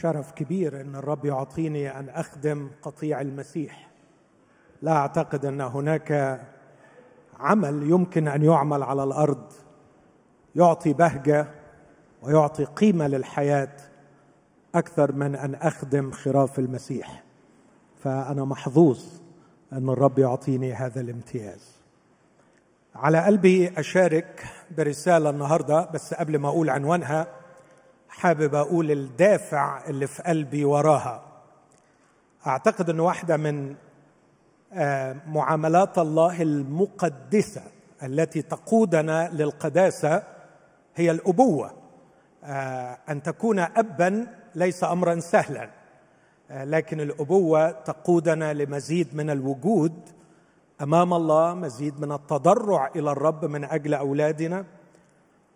شرف كبير إن الرب يعطيني أن أخدم قطيع المسيح. لا أعتقد أن هناك عمل يمكن أن يعمل على الأرض يعطي بهجة ويعطي قيمة للحياة أكثر من أن أخدم خراف المسيح. فأنا محظوظ أن الرب يعطيني هذا الامتياز. على قلبي أشارك برسالة النهارده بس قبل ما أقول عنوانها حابب أقول الدافع اللي في قلبي وراها. أعتقد إن واحدة من آه، معاملات الله المقدسة التي تقودنا للقداسة هي الأبوة. آه، أن تكون ابا ليس امرا سهلا. آه، لكن الأبوة تقودنا لمزيد من الوجود أمام الله مزيد من التضرع إلى الرب من أجل أولادنا.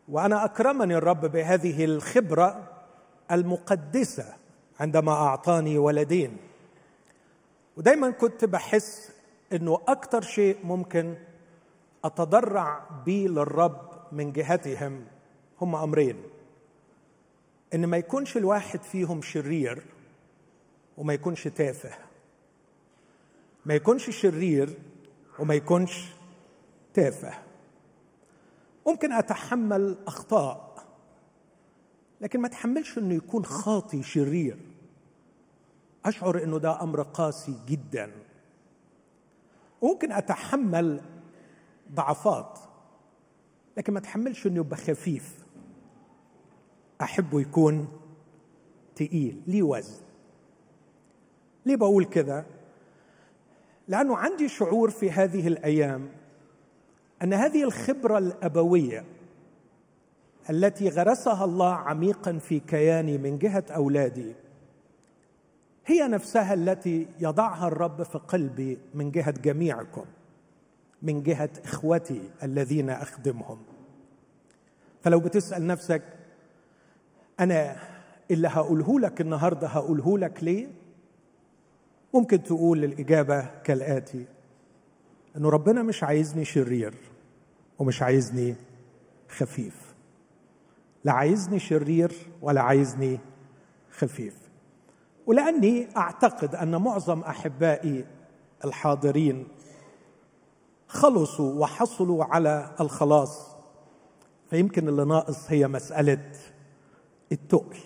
وأنا أكرمني الرب بهذه الخبرة المقدسة عندما أعطاني ولدين. ودايما كنت بحس إنه أكثر شيء ممكن أتضرع به للرب من جهتهم هم أمرين. إن ما يكونش الواحد فيهم شرير وما يكونش تافه. ما يكونش شرير وما يكونش تافه. ممكن أتحمل أخطاء لكن ما اتحملش إنه يكون خاطي شرير. أشعر إنه ده أمر قاسي جدا. ممكن أتحمل ضعفات لكن ما اتحملش إنه يبقى خفيف. أحبه يكون تقيل. ليه وزن؟ ليه بقول كده؟ لأنه عندي شعور في هذه الأيام أن هذه الخبرة الأبوية التي غرسها الله عميقا في كياني من جهة أولادي هي نفسها التي يضعها الرب في قلبي من جهة جميعكم من جهة إخوتي الذين أخدمهم. فلو بتسأل نفسك أنا اللي هقوله لك النهارده هقوله لك ليه؟ ممكن تقول الإجابة كالآتي إنه ربنا مش عايزني شرير. ومش عايزني خفيف. لا عايزني شرير ولا عايزني خفيف. ولأني أعتقد أن معظم أحبائي الحاضرين خلصوا وحصلوا على الخلاص. فيمكن اللي ناقص هي مسألة التقل.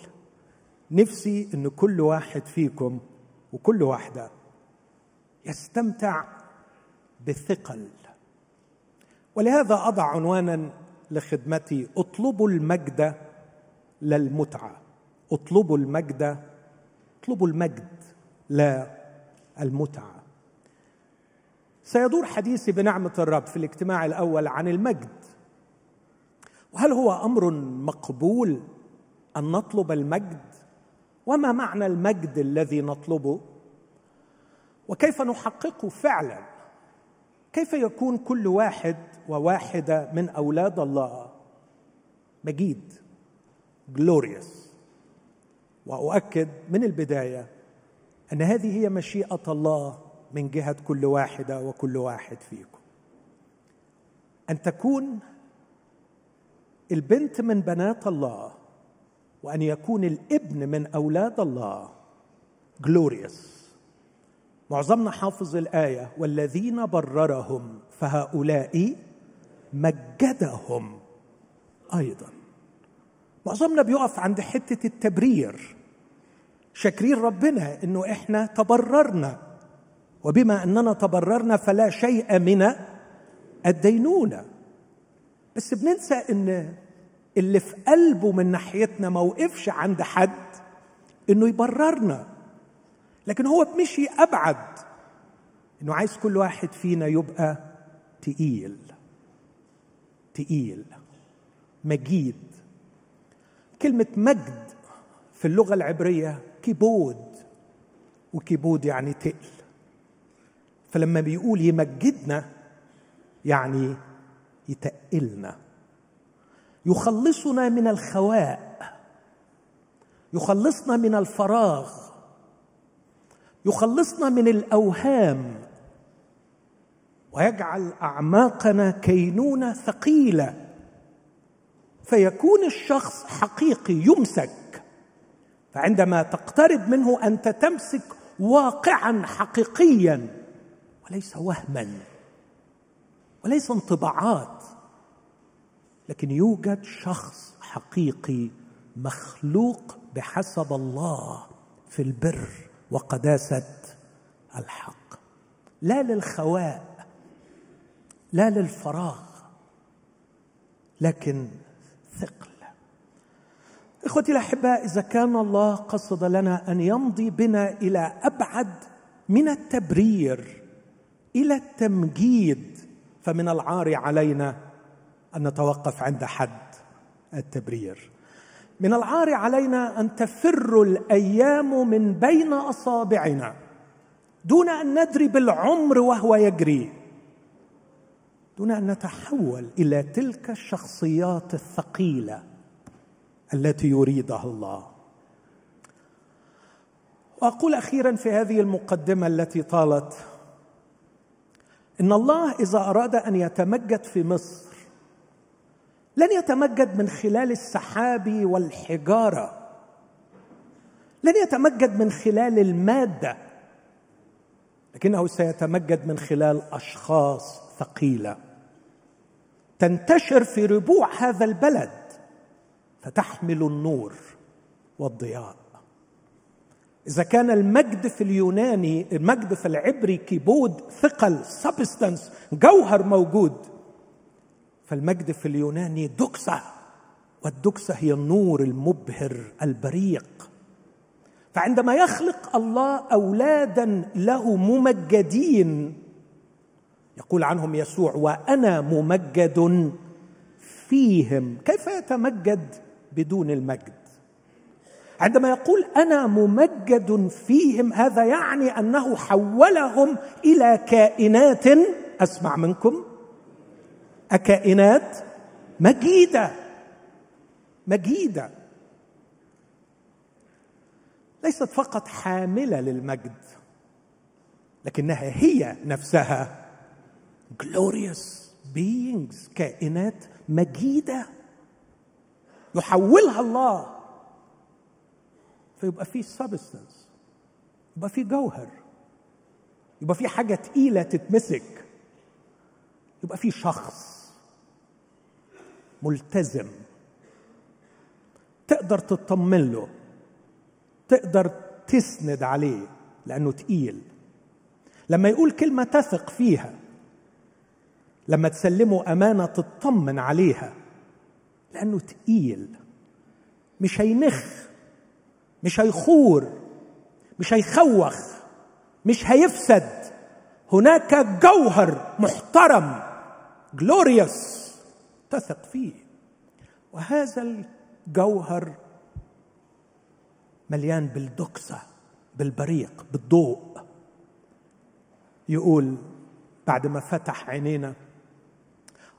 نفسي إن كل واحد فيكم وكل واحدة يستمتع بالثقل ولهذا أضع عنوانا لخدمتي اطلبوا المجد للمتعة. اطلبوا المجد اطلبوا المجد لا المتعه سيدور حديثي بنعمه الرب في الاجتماع الأول عن المجد. وهل هو أمر مقبول أن نطلب المجد؟ وما معنى المجد الذي نطلبه؟ وكيف نحققه فعلا؟ كيف يكون كل واحد وواحدة من أولاد الله مجيد جلوريوس وأؤكد من البداية أن هذه هي مشيئة الله من جهة كل واحدة وكل واحد فيكم. أن تكون البنت من بنات الله وأن يكون الابن من أولاد الله جلوريوس معظمنا حافظ الآية والذين بررهم فهؤلاء مجدهم. أيضا. معظمنا بيقف عند حتة التبرير شاكرين ربنا إنه إحنا تبررنا. وبما إننا تبررنا فلا شيء من الدينونة. بس بننسى إن اللي في قلبه من ناحيتنا ما وقفش عند حد إنه يبررنا. لكن هو مشي أبعد إنه عايز كل واحد فينا يبقى تقيل تقيل مجيد. كلمة مجد في اللغة العبرية كيبود وكيبود يعني تقل. فلما بيقول يمجدنا يعني يتقلنا. يخلصنا من الخواء يخلصنا من الفراغ. يخلصنا من الأوهام. ويجعل أعماقنا كينونة ثقيلة. فيكون الشخص حقيقي يمسك. فعندما تقترب منه انت تمسك واقعا حقيقيا وليس وهما وليس انطباعات لكن يوجد شخص حقيقي مخلوق بحسب الله في البر. وقداسة الحق. لا للخواء لا للفراغ لكن ثقل. إخوتي الأحباء إذا كان الله قصد لنا أن يمضي بنا إلى أبعد من التبرير إلى التمجيد فمن العار علينا أن نتوقف عند حد التبرير. من العار علينا أن تفر الأيام من بين أصابعنا دون أن ندري بالعمر وهو يجري دون أن نتحول إلى تلك الشخصيات الثقيلة التي يريدها الله. وأقول أخيرا في هذه المقدمة التي طالت إن الله إذا أراد أن يتمجد في مصر لن يتمجد من خلال السحاب والحجارة. لن يتمجد من خلال المادة لكنه سيتمجد من خلال أشخاص ثقيلة. تنتشر في ربوع هذا البلد فتحمل النور والضياء. إذا كان المجد في اليوناني المجد في العبري כבוד ثقل substance جوهر موجود فالمجد في اليوناني δόξα والدكسة هي النور المبهر البريق. فعندما يخلق الله أولادا له ممجدين يقول عنهم يسوع وأنا ممجد فيهم. كيف يتمجد بدون المجد؟ عندما يقول أنا ممجد فيهم هذا يعني أنه حولهم إلى كائنات أسمع منكم أكائنات مجيدة مجيدة. ليست فقط حاملة للمجد لكنها هي نفسها. Glorious beings كائنات مجيدة. يحولها الله. فيبقى في سبستنس يبقى في جوهر يبقى في حاجة تقيلة تتمسك يبقى في شخص. ملتزم. تقدر تطمن له. تقدر تسند عليه لأنه تقيل. لما يقول كلمة تثق فيها لما تسلمه أمانة تطمن عليها لأنه تقيل. مش هينخ مش هيخور مش هيخوخ مش هيفسد. هناك جوهر محترم جلوريوس تثق فيه. وهذا الجوهر مليان بالدكسه بالبريق بالضوء. يقول بعد ما فتح عينينا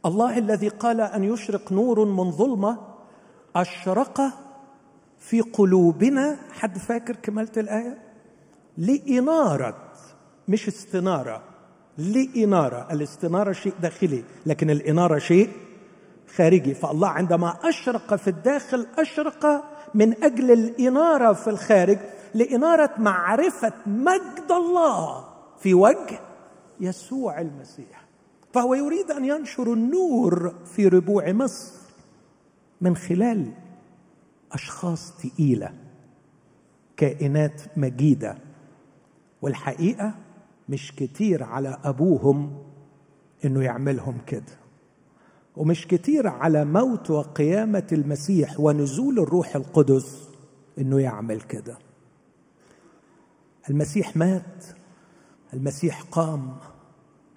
الله الذي قال أن يشرق نور من ظلمة أشرق في قلوبنا. حد فاكر كمالة الآية؟ لإنارة مش استنارة. لإنارة. الاستنارة شيء داخلي لكن الإنارة شيء خارجي. فالله عندما أشرق في الداخل أشرق من أجل الإنارة في الخارج لإنارة معرفة مجد الله في وجه يسوع المسيح. فهو يريد أن ينشر النور في ربوع مصر من خلال أشخاص ثقيله كائنات مجيدة. والحقيقة مش كتير على أبوهم إنه يعملهم كده. ومش كتير على موت وقيامة المسيح ونزول الروح القدس إنه يعمل كده. المسيح مات المسيح قام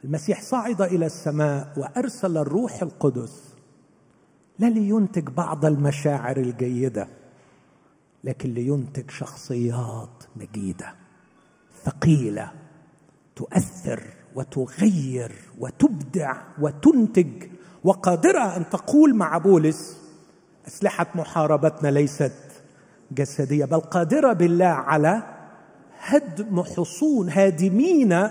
المسيح صعد إلى السماء وأرسل الروح القدس لا لينتج بعض المشاعر الجيدة لكن لينتج شخصيات مجيدة ثقيلة تؤثر وتغير وتبدع وتنتج وقادرة أن تقول مع بولس أسلحة محاربتنا ليست جسدية بل قادرة بالله على هدم حصون هادمين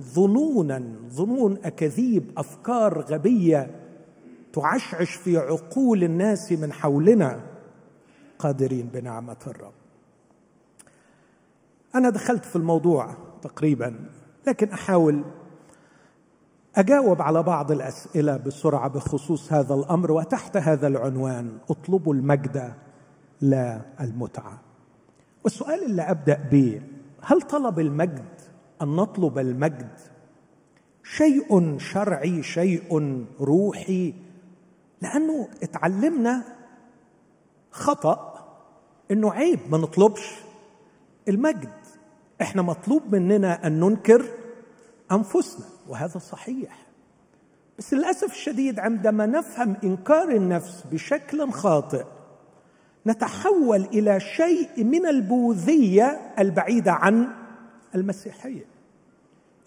ظنونا ظنون أكاذيب أفكار غبية تعشعش في عقول الناس من حولنا قادرين بنعمة الرب. أنا دخلت في الموضوع تقريبا لكن أحاول أجاوب على بعض الأسئلة بسرعة بخصوص هذا الأمر وتحت هذا العنوان اطلبوا المجد لا المتعة. والسؤال اللي أبدأ به هل طلب المجد أن نطلب المجد؟ شيء شرعي شيء روحي؟ لأنه اتعلمنا خطأ إنه عيب ما نطلبش المجد. إحنا مطلوب مننا أن ننكر أنفسنا وهذا صحيح. بس للأسف الشديد عندما نفهم إنكار النفس بشكل خاطئ نتحول إلى شيء من البوذية البعيدة عن المسيحية.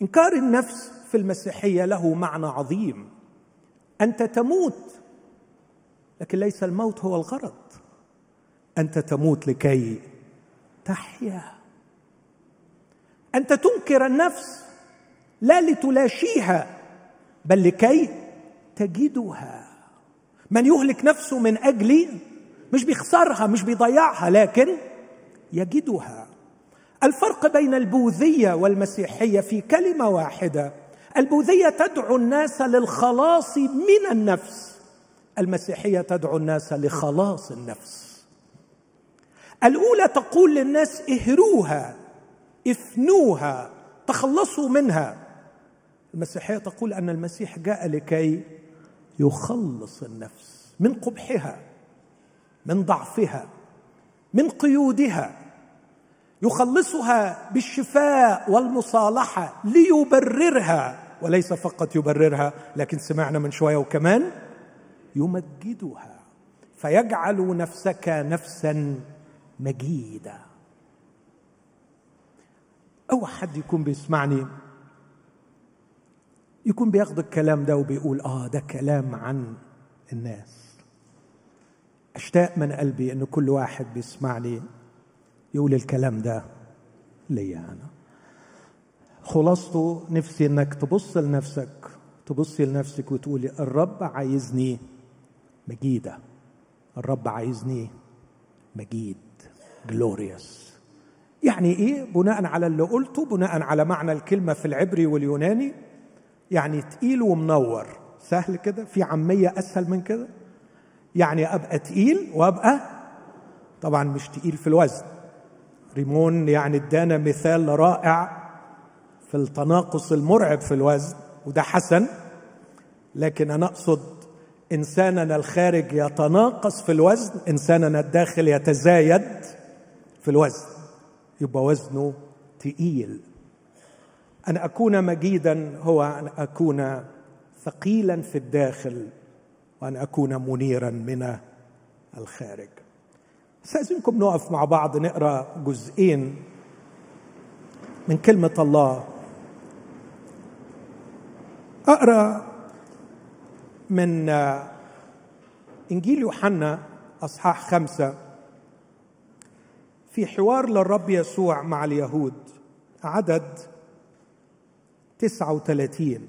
إنكار النفس في المسيحية له معنى عظيم. أنت تموت لكن ليس الموت هو الغرض. أنت تموت لكي تحيا. أنت تنكر النفس لا لتلاشيها بل لكي تجدها. من يهلك نفسه من اجلي مش بيخسرها مش بيضيعها لكن يجدها. الفرق بين البوذية والمسيحية في كلمة واحدة. البوذية تدعو الناس للخلاص من النفس. المسيحية تدعو الناس لخلاص النفس. الأولى تقول للناس اهروها افنوها تخلصوا منها. المسيحية تقول أن المسيح جاء لكي يخلص النفس من قبحها من ضعفها من قيودها يخلصها بالشفاء والمصالحة ليبررها وليس فقط يبررها لكن سمعنا من شوية وكمان يمجدها فيجعل نفسك نفسا مجيده أو حد يكون بيسمعني؟ يكون بياخد الكلام ده وبيقول آه ده كلام عن الناس. أشتاق من قلبي ان كل واحد بيسمعني يقول الكلام ده ليا أنا. خلاصته نفسي إنك تبص لنفسك تبصي لنفسك وتقولي الرب عايزني مجيدة. الرب عايزني مجيد جلوريوس يعني إيه؟ بناء على اللي قلته بناء على معنى الكلمة في العبري واليوناني يعني تقيل ومنور. سهل كده؟ في عامية أسهل من كده؟ يعني أبقى تقيل وأبقى طبعا مش تقيل في الوزن. ريمون يعني ادانا مثال رائع في التناقص المرعب في الوزن وده حسن. لكن أنا أقصد إنساننا الخارج يتناقص في الوزن إنساننا الداخل يتزايد في الوزن. يبقى وزنه تقيل. أن أكون مجيدا هو أن أكون ثقيلا في الداخل وأن أكون منيرا من الخارج. استاذنكم نقف مع بعض نقرأ جزئين من كلمة الله. أقرأ من إنجيل يوحنا أصحاح خمسة. في حوار للرب يسوع مع اليهود عدد تسعة وثلاثين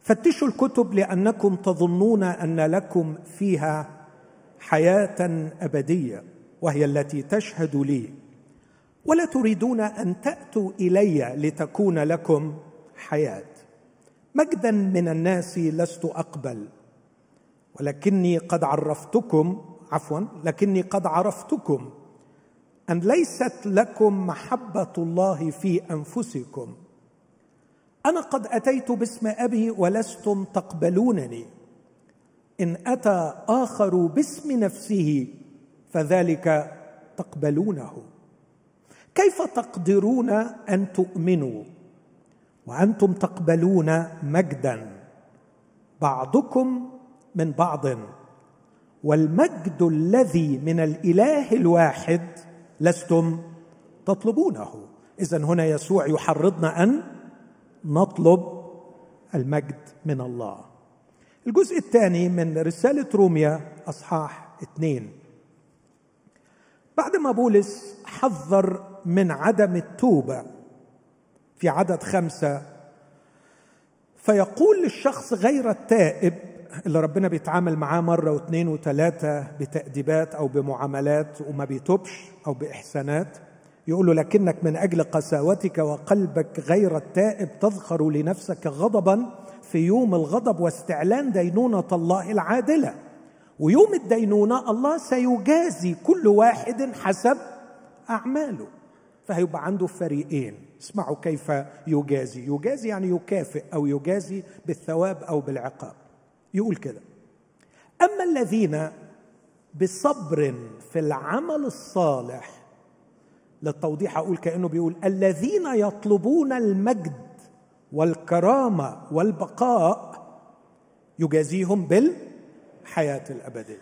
فتشوا الكتب لأنكم تظنون أن لكم فيها حياة أبدية وهي التي تشهد لي. ولا تريدون أن تأتوا إلي لتكون لكم حياة. مجدا من الناس لست أقبل. ولكني قد عرفتكم عفوا لكني قد عرفتكم أن ليست لكم محبة الله في أنفسكم. أنا قد أتيت باسم أبي ولستم تقبلونني. إن أتى آخر باسم نفسه فذلك تقبلونه. كيف تقدرون أن تؤمنوا؟ وأنتم تقبلون مجدا. بعضكم من بعض. والمجد الذي من الإله الواحد لستم تطلبونه. اذا هنا يسوع يحرضنا أن نطلب المجد من الله. الجزء الثاني من رسالة روميا أصحاح اثنين. بعد ما بولس حذر من عدم التوبة في عدد خمسة فيقول للشخص غير التائب اللي ربنا بيتعامل معاه مرة واثنين وثلاثة بتأديبات أو بمعاملات وما بيتوبش أو بإحسانات يقول له لكنك من أجل قساوتك وقلبك غير التائب تذخر لنفسك غضبا في يوم الغضب واستعلان دينونة الله العادلة. ويوم الدينونة الله سيجازي كل واحد حسب أعماله. فهيبقى عنده فريقين. اسمعوا كيف يجازي. يجازي يعني يكافئ أو يجازي بالثواب أو بالعقاب. يقول كده أما الذين بصبر في العمل الصالح للتوضيح أقول كأنه بيقول الذين يطلبون المجد والكرامة والبقاء يجازيهم بالحياة الأبدية.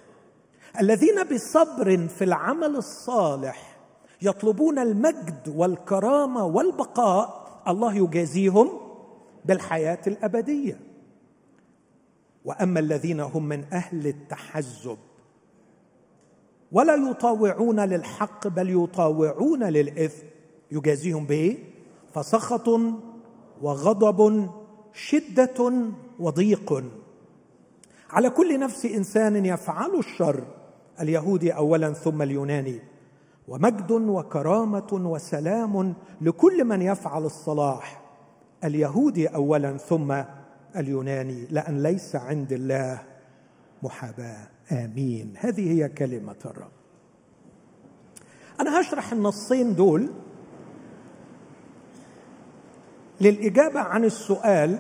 الذين بصبر في العمل الصالح يطلبون المجد والكرامة والبقاء الله يجازيهم بالحياة الأبدية. وأما الذين هم من أهل التحزب ولا يطاوعون للحق بل يطاوعون للإثم. يجازيهم بايه فسخط وغضب شدة وضيق. على كل نفس إنسان يفعل الشر اليهودي اولا ثم اليوناني. ومجد وكرامة وسلام لكل من يفعل الصلاح اليهودي اولا ثم اليوناني. لأن ليس عند الله محاباة. آمين. هذه هي كلمة الرب. أنا هشرح النصين دول للإجابة عن السؤال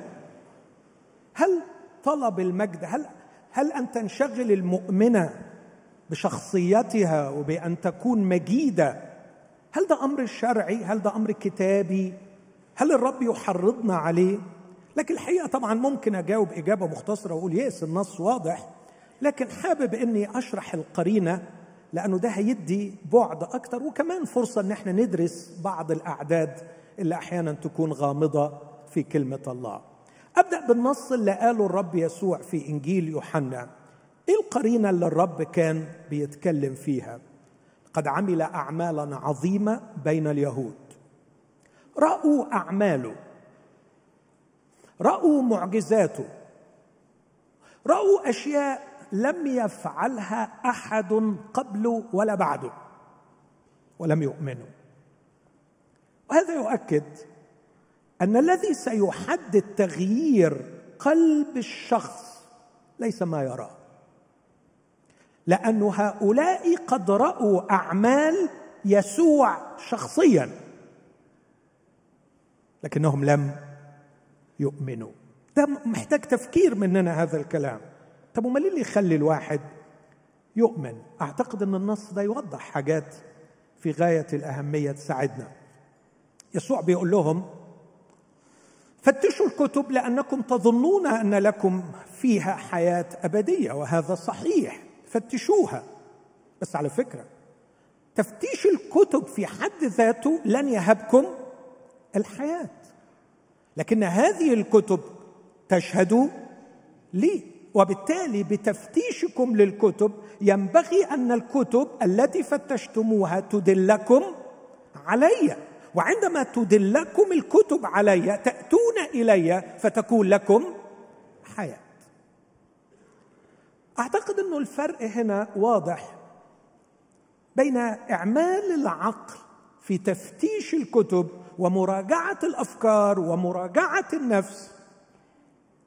هل طلب المجد هل هل أن تنشغل المؤمنة بشخصيتها وبأن تكون مجيدة؟ هل ده أمر شرعي؟ هل ده أمر كتابي؟ هل الرب يحرضنا عليه؟ لكن الحقيقة طبعا ممكن أجاوب إجابة مختصرة وأقول يس النص واضح. لكن حابب إني أشرح القرينة لأنه ده هيدي بعد أكتر وكمان فرصة إن إحنا ندرس بعض الأعداد اللي أحيانا تكون غامضة في كلمة الله. أبدأ بالنص اللي قاله الرب يسوع في إنجيل يوحنا. إيه القرينة اللي الرب كان بيتكلم فيها؟ قد عمل اعمالا عظيمة بين اليهود. رأوا أعماله. رأوا معجزاته. رأوا أشياء لم يفعلها أحد قبله ولا بعده ولم يؤمنوا وهذا يؤكد أن الذي سيحدد تغيير قلب الشخص ليس ما يراه لأن هؤلاء قد رأوا أعمال يسوع شخصيا لكنهم لم يؤمنوا. ده محتاج تفكير مننا هذا الكلام. طب امال إيه اللي يخلي الواحد يؤمن؟ أعتقد إن النص ده يوضح حاجات في غاية الأهمية تساعدنا. يسوع بيقول لهم فتشوا الكتب لأنكم تظنون أن لكم فيها حياة أبدية وهذا صحيح. فتشوها. بس على فكرة تفتيش الكتب في حد ذاته لن يهبكم الحياة. لكن هذه الكتب تشهد لي. وبالتالي بتفتيشكم للكتب ينبغي أن الكتب التي فتشتموها تدلكم علي. وعندما تدلكم الكتب علي تأتون إلي فتكون لكم حياة. أعتقد إنه الفرق هنا واضح بين إعمال العقل في تفتيش الكتب ومراجعة الأفكار ومراجعة النفس.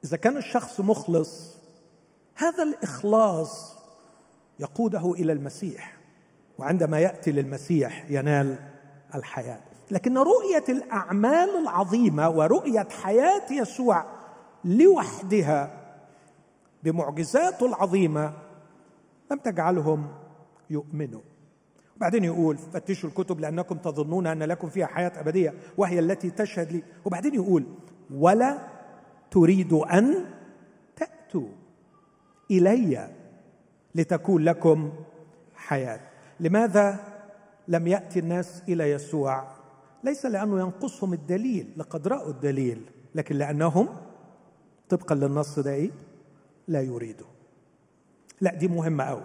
إذا كان الشخص مخلص هذا الإخلاص يقوده إلى المسيح وعندما يأتي للمسيح ينال الحياة. لكن رؤية الأعمال العظيمة ورؤية حياة يسوع لوحدها بمعجزاته العظيمة لم تجعلهم يؤمنوا. وبعدين يقول فتشوا الكتب لأنكم تظنون أن لكم فيها حياة أبدية وهي التي تشهد لي. وبعدين يقول ولا تريد أن تأتوا. إلي لتكون لكم حياة. لماذا لم يأتي الناس إلى يسوع؟ ليس لأنه ينقصهم الدليل لقد رأوا الدليل لكن لأنهم طبقا للنص ده إيه؟ لا يريدوا. لا دي مهمة قوي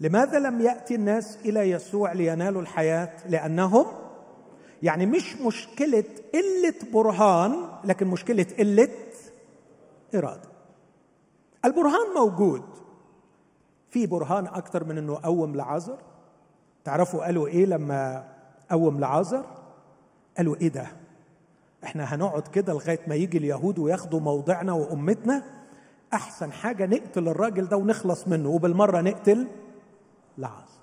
لماذا لم يأتي الناس إلى يسوع لينالوا الحياة؟ لأنهم يعني مش مشكلة قلة برهان لكن مشكلة قلة إرادة. البرهان موجود. في برهان أكتر من إنه قوم لعازر. تعرفوا قالوا إيه لما قوم لعازر؟ قالوا إيه ده؟ إحنا هنقعد كده لغاية ما يجي اليهود وياخدوا موضعنا وأمتنا. أحسن حاجة نقتل الراجل ده ونخلص منه وبالمرة نقتل لعازر.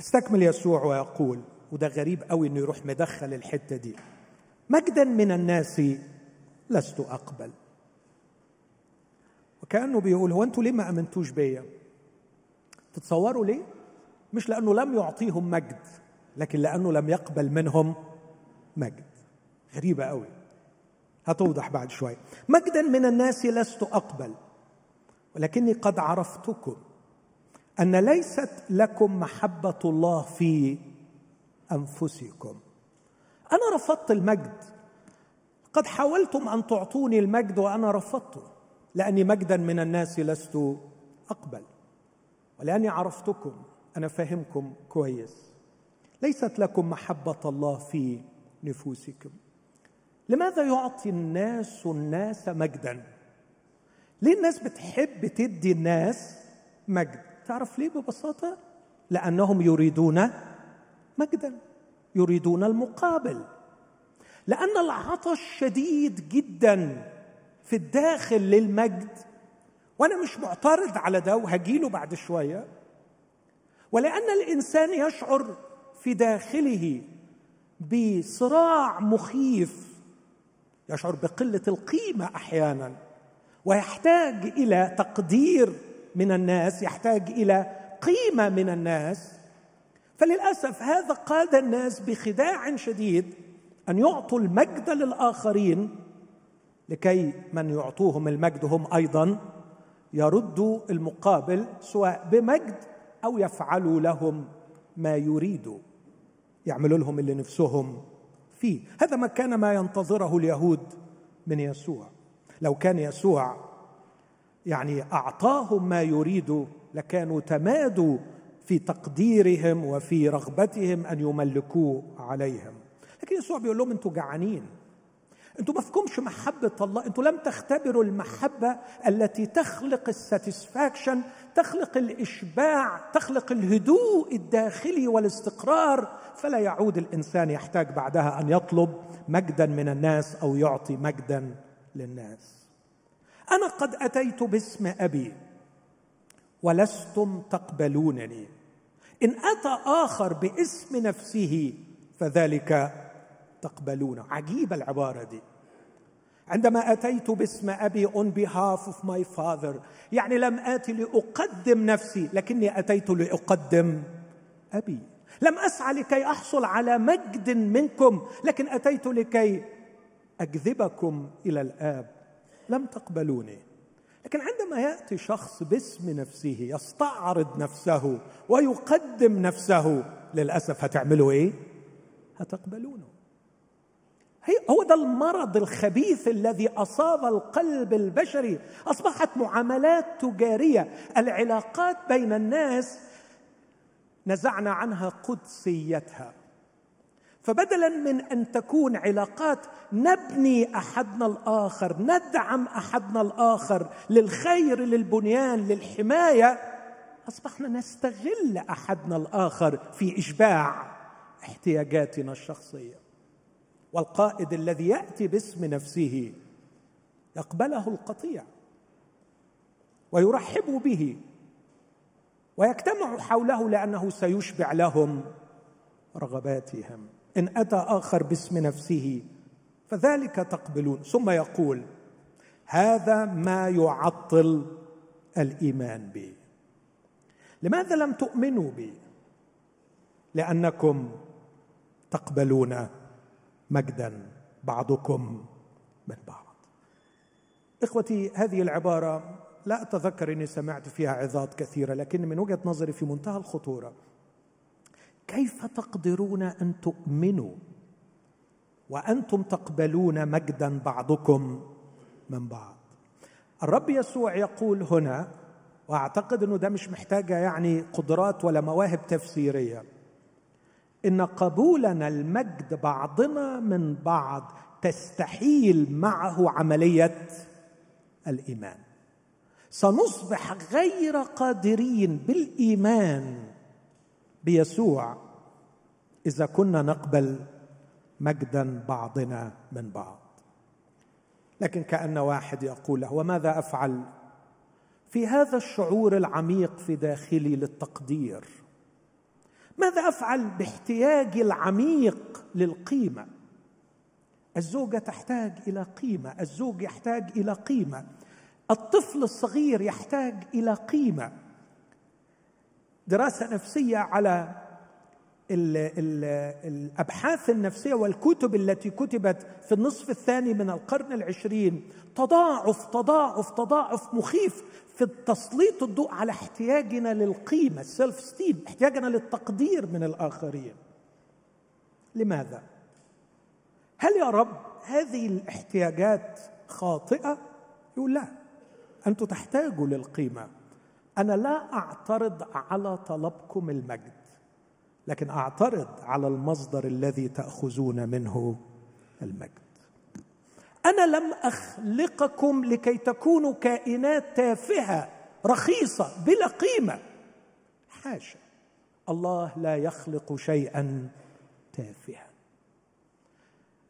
استكمل يسوع ويقول وده غريب قوي إنه يروح مدخل الحتة دي. مجدا من الناس لست أقبل. وكانه بيقول هو أنتوا ليه ما آمنتوش بيا؟ تتصوروا ليه؟ مش لأنه لم يعطيهم مجد لكن لأنه لم يقبل منهم مجد. غريبة قوي هتوضح بعد شوية مجدا من الناس لست أقبل ولكني قد عرفتكم أن ليست لكم محبة الله في أنفسكم. أنا رفضت المجد. قد حاولتم أن تعطوني المجد وأنا رفضته. لأني مجدا من الناس لست أقبل ولأني عرفتكم أنا فاهمكم كويس. ليست لكم محبة الله في نفوسكم. لماذا يعطي الناس الناس مجدا؟ ليه الناس بتحب تدي الناس مجد؟ تعرف ليه ببساطة؟ لأنهم يريدون مجدا يريدون المقابل. لأن العطش شديد جدا. في الداخل للمجد وأنا مش معترض على ده وهجيله بعد شوية. ولأن الإنسان يشعر في داخله بصراع مخيف يشعر بقلة القيمة أحيانا ويحتاج إلى تقدير من الناس يحتاج إلى قيمة من الناس. فللأسف هذا قاد الناس بخداع شديد أن يعطوا المجد للآخرين لكي من يعطوهم المجد هم أيضا يردوا المقابل سواء بمجد أو يفعلوا لهم ما يريدوا يعملوا لهم اللي نفسهم فيه. هذا ما كان ما ينتظره اليهود من يسوع. لو كان يسوع يعني أعطاهم ما يريدوا لكانوا تمادوا في تقديرهم وفي رغبتهم أن يملكوه عليهم. لكن يسوع بيقول لهم أنتوا جعانين. أنتوا ما فيكمش محبة الله. أنتوا لم تختبروا المحبة التي تخلق الساتسفاكشن تخلق الإشباع تخلق الهدوء الداخلي والاستقرار. فلا يعود الإنسان يحتاج بعدها أن يطلب مجدا من الناس أو يعطي مجدا للناس. أنا قد أتيت باسم أبي ولستم تقبلونني. إن أتى آخر باسم نفسه فذلك تقبلونه. عجيبة العبارة دي. عندما أتيت باسم أبي on behalf of my father يعني لم اتي لأقدم نفسي لكني أتيت لأقدم أبي. لم أسعى لكي أحصل على مجد منكم لكن أتيت لكي أجذبكم إلى الآب. لم تقبلوني. لكن عندما يأتي شخص باسم نفسه يستعرض نفسه ويقدم نفسه للأسف هتعملوا إيه؟ هتقبلونه. هي هو ده المرض الخبيث الذي أصاب القلب البشري. أصبحت معاملات تجارية. العلاقات بين الناس نزعنا عنها قدسيتها. فبدلا من أن تكون علاقات نبني أحدنا الآخر ندعم أحدنا الآخر للخير للبنيان للحماية أصبحنا نستغل أحدنا الآخر في إشباع احتياجاتنا الشخصية. والقائد الذي يأتي باسم نفسه يقبله القطيع ويرحب به ويجتمع حوله لأنه سيشبع لهم رغباتهم. إن أتى آخر باسم نفسه فذلك تقبلون. ثم يقول هذا ما يعطل الإيمان بي. لماذا لم تؤمنوا بي؟ لأنكم تقبلون مجدا بعضكم من بعض. إخوتي هذه العبارة لا أتذكر إني سمعت فيها عظات كثيرة لكن من وجهة نظري في منتهى الخطورة كيف تقدرون أن تؤمنوا وأنتم تقبلون مجدا بعضكم من بعض؟ الرب يسوع يقول هنا وأعتقد إنه ده مش محتاجة يعني قدرات ولا مواهب تفسيرية إن قبولنا المجد بعضنا من بعض تستحيل معه عملية الإيمان. سنصبح غير قادرين بالإيمان بيسوع إذا كنا نقبل مجدا بعضنا من بعض. لكن كأن واحد يقول له وماذا أفعل في هذا الشعور العميق في داخلي للتقدير؟ ماذا أفعل باحتياجي العميق للقيمة؟ الزوجة تحتاج إلى قيمة الزوج يحتاج إلى قيمة الطفل الصغير يحتاج إلى قيمة. دراسة نفسية على ال ال الأبحاث النفسية والكتب التي كتبت في النصف الثاني من القرن العشرين تضاعف تضاعف تضاعف مخيف في تسليط الضوء على احتياجنا للقيمة السيلف ستيم احتياجنا للتقدير من الآخرين. لماذا؟ هل يا رب هذه الاحتياجات خاطئة؟ يقول لا أنتم تحتاجوا للقيمة. أنا لا أعترض على طلبكم المجد. لكن أعترض على المصدر الذي تأخذون منه المجد. أنا لم أخلقكم لكي تكونوا كائنات تافهة رخيصة بلا قيمة. حاشا. الله لا يخلق شيئا تافها.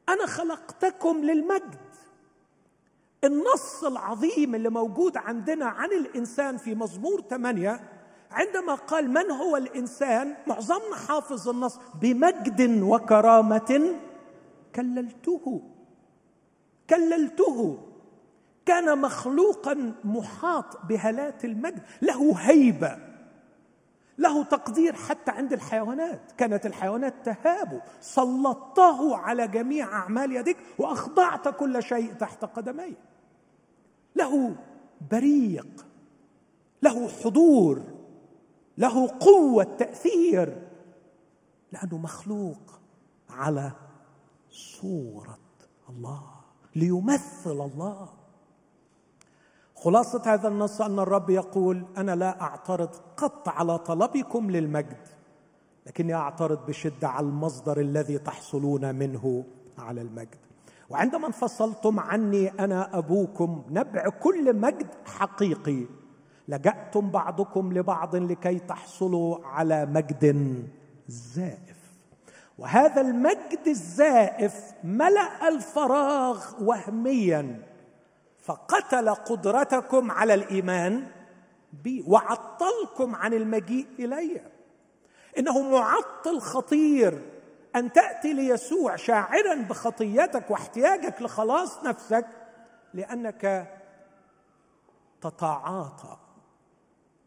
أنا خلقتكم للمجد. النص العظيم اللي موجود عندنا عن الإنسان في مزمور ثمانيه عندما قال من هو الإنسان معظمنا حافظ النص بمجد وكرامة كللته. كللته. كان مخلوقا محاط بهالات المجد. له هيبة. له تقدير حتى عند الحيوانات. كانت الحيوانات تهابه سلطته على جميع أعمال يديك وأخضعت كل شيء تحت قدميه. له بريق. له حضور. له قوة تأثير. لأنه مخلوق على صورة الله ليمثل الله. خلاصة هذا النص أن الرب يقول أنا لا أعترض قط على طلبكم للمجد لكني أعترض بشدة على المصدر الذي تحصلون منه على المجد. وعندما انفصلتم عني أنا أبوكم نبع كل مجد حقيقي. لجأتم بعضكم لبعض لكي تحصلوا على مجد زائف. وهذا المجد الزائف ملأ الفراغ وهميا فقتل قدرتكم على الإيمان بي وعطلكم عن المجيء إلي. إنه معطل خطير أن تأتي ليسوع شاعرا بخطيتك واحتياجك لخلاص نفسك لأنك تتعاطى.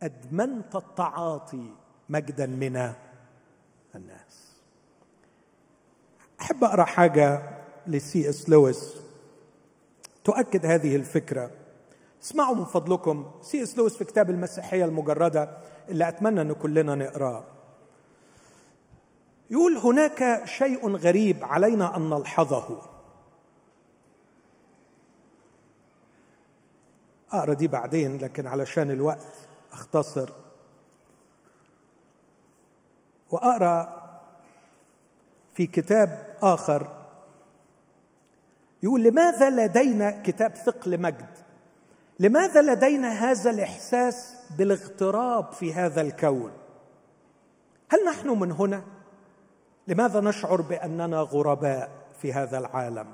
أدمنت التعاطي مجدا من الناس. أحب أقرأ حاجة لسي إس لويس. تؤكد هذه الفكرة. اسمعوا من فضلكم. سي إس لويس في كتاب المسيحية المجردة اللي أتمنى أن كلنا نقرأه. يقول هناك شيء غريب علينا أن نلحظه. أقرأ دي بعدين لكن علشان الوقت أختصر. وأقرأ في كتاب آخر يقول لماذا لدينا كتاب ثقل مجد؟ لماذا لدينا هذا الإحساس بالاغتراب في هذا الكون؟ هل نحن من هنا؟ لماذا نشعر بأننا غرباء في هذا العالم؟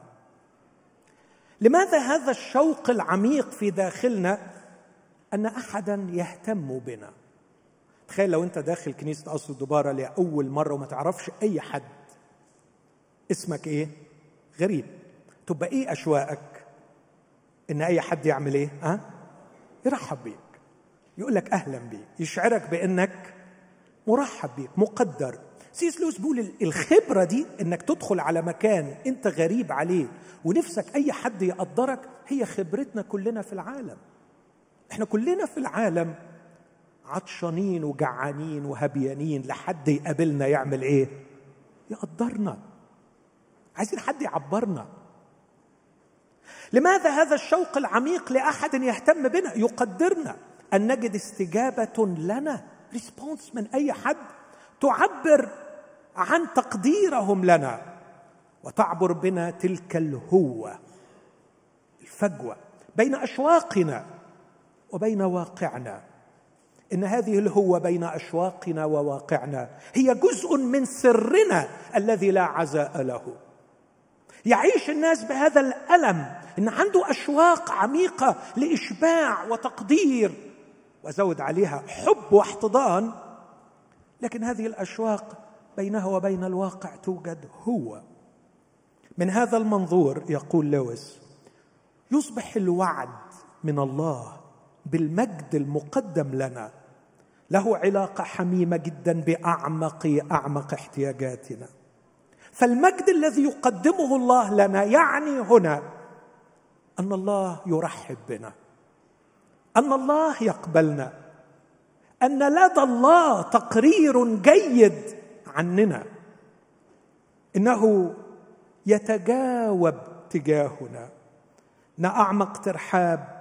لماذا هذا الشوق العميق في داخلنا أن احدا يهتم بنا. تخيل لو أنت داخل كنيسة قصر الدباره لأول مرة وما تعرفش أي حد. اسمك إيه؟ غريب. تبقى إيه أشواقك؟ إن أي حد يعمل إيه؟ ها؟ يرحب بيك. يقول لك أهلا بيك. يشعرك بإنك مرحب بيك مقدر. سيس لويس بيقول الخبرة دي إنك تدخل على مكان أنت غريب عليه ونفسك أي حد يقدرك هي خبرتنا كلنا في العالم. إحنا كلنا في العالم عطشانين وجعانين وهبيانين لحد يقابلنا يعمل إيه؟ يقدرنا. عايزين حد يعبرنا. لماذا هذا الشوق العميق لأحد يهتم بنا؟ يقدرنا. أن نجد استجابة لنا ريسبونس من أي حد. تعبر عن تقديرهم لنا. وتعبر بنا تلك الهوة الفجوة بين أشواقنا. وبين واقعنا. إن هذه الهوة بين أشواقنا وواقعنا هي جزء من سرنا الذي لا عزاء له. يعيش الناس بهذا الألم إن عنده أشواق عميقة لإشباع وتقدير وزود عليها حب واحتضان لكن هذه الأشواق بينها وبين الواقع توجد هو. من هذا المنظور يقول لويس يصبح الوعد من الله بالمجد المقدم لنا. له علاقة حميمة جدا بأعمق أعمق احتياجاتنا. فالمجد الذي يقدمه الله لنا يعني هنا أن الله يرحب بنا. أن الله يقبلنا. أن لدى الله تقرير جيد عننا. إنه يتجاوب تجاهنا. ان أعمق ترحاب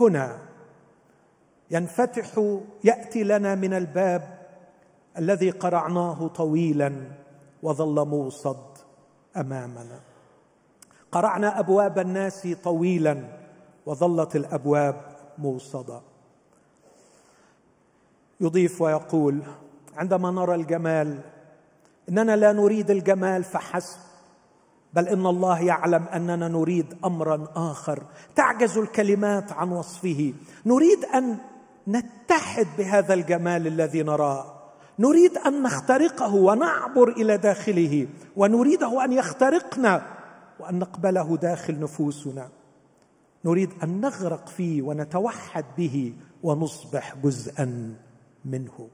هنا. ينفتح يأتي لنا من الباب الذي قرعناه طويلا وظل موصد أمامنا. قرعنا أبواب الناس طويلا وظلت الأبواب موصدة. يضيف ويقول عندما نرى الجمال إننا لا نريد الجمال فحسب. بل إن الله يعلم أننا نريد أمرا آخر. تعجز الكلمات عن وصفه. نريد أن نتحد بهذا الجمال الذي نراه. نريد أن نخترقه ونعبر إلى داخله. ونريده أن يخترقنا وأن نقبله داخل نفوسنا. نريد أن نغرق فيه ونتوحد به ونصبح جزءا منه.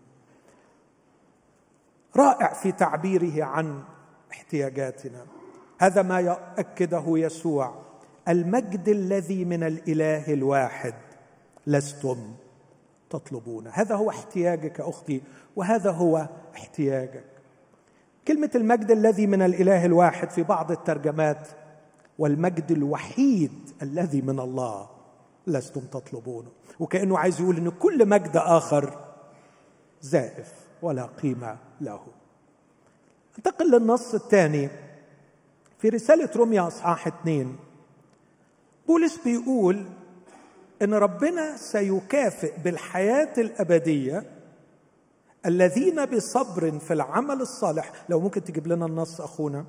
رائع في تعبيره عن احتياجاتنا. هذا ما يؤكده يسوع. المجد الذي من الإله الواحد لستم تطلبون. هذا هو احتياجك أختي وهذا هو احتياجك. كلمة المجد الذي من الإله الواحد في بعض الترجمات والمجد الوحيد الذي من الله لستم تطلبونه وكأنه عايز يقول إن كل مجد آخر زائف ولا قيمة له. انتقل للنص الثاني. في رسالة روميا أصحاح اثنين بولس بيقول إن ربنا سيكافئ بالحياة الأبدية الذين بصبر في العمل الصالح. لو ممكن تجيب لنا النص أخونا.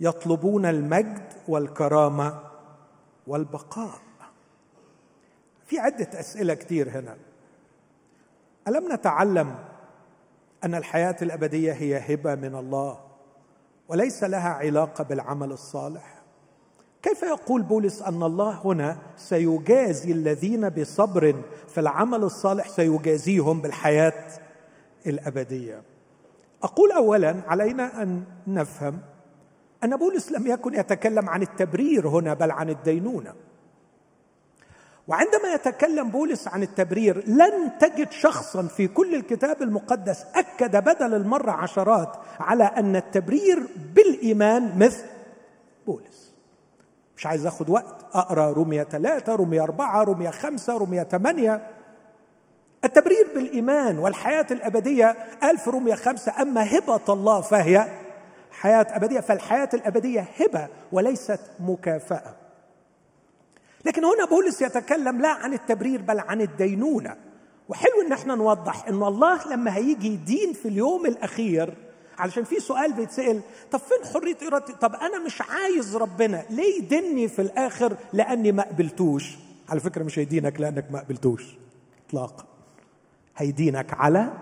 يطلبون المجد والكرامة والبقاء. في عدة أسئلة كتير هنا. ألم نتعلم أن الحياة الأبدية هي هبة من الله؟ وليس لها علاقة بالعمل الصالح. كيف يقول بولس أن الله هنا سيجازي الذين بصبر في العمل الصالح سيجازيهم بالحياة الأبدية؟ أقول اولا علينا أن نفهم أن بولس لم يكن يتكلم عن التبرير هنا بل عن الدينونة. وعندما يتكلم بولس عن التبرير لن تجد شخصا في كل الكتاب المقدس أكد بدل المرة عشرات على أن التبرير بالإيمان مثل بولس. مش عايز آخد وقت أقرأ رومية ثلاثة رومية أربعة رومية خمسة رومية ثمانية التبرير بالإيمان والحياة الأبدية ألف رومية خمسة أما هبة الله فهي حياة أبدية فالحياة الأبدية هبة وليست مكافأة. لكن هنا بولس يتكلم لا عن التبرير بل عن الدينونة. وحلو إن إحنا نوضح إن الله لما هيجي يدين في اليوم الأخير علشان في سؤال بيتسأل طب فين حرية ارادتي طب أنا مش عايز ربنا ليه يدني في الآخر لأني ما قبلتوش؟ على فكرة مش هيدينك لأنك ما قبلتوش. اطلاقا هيدينك على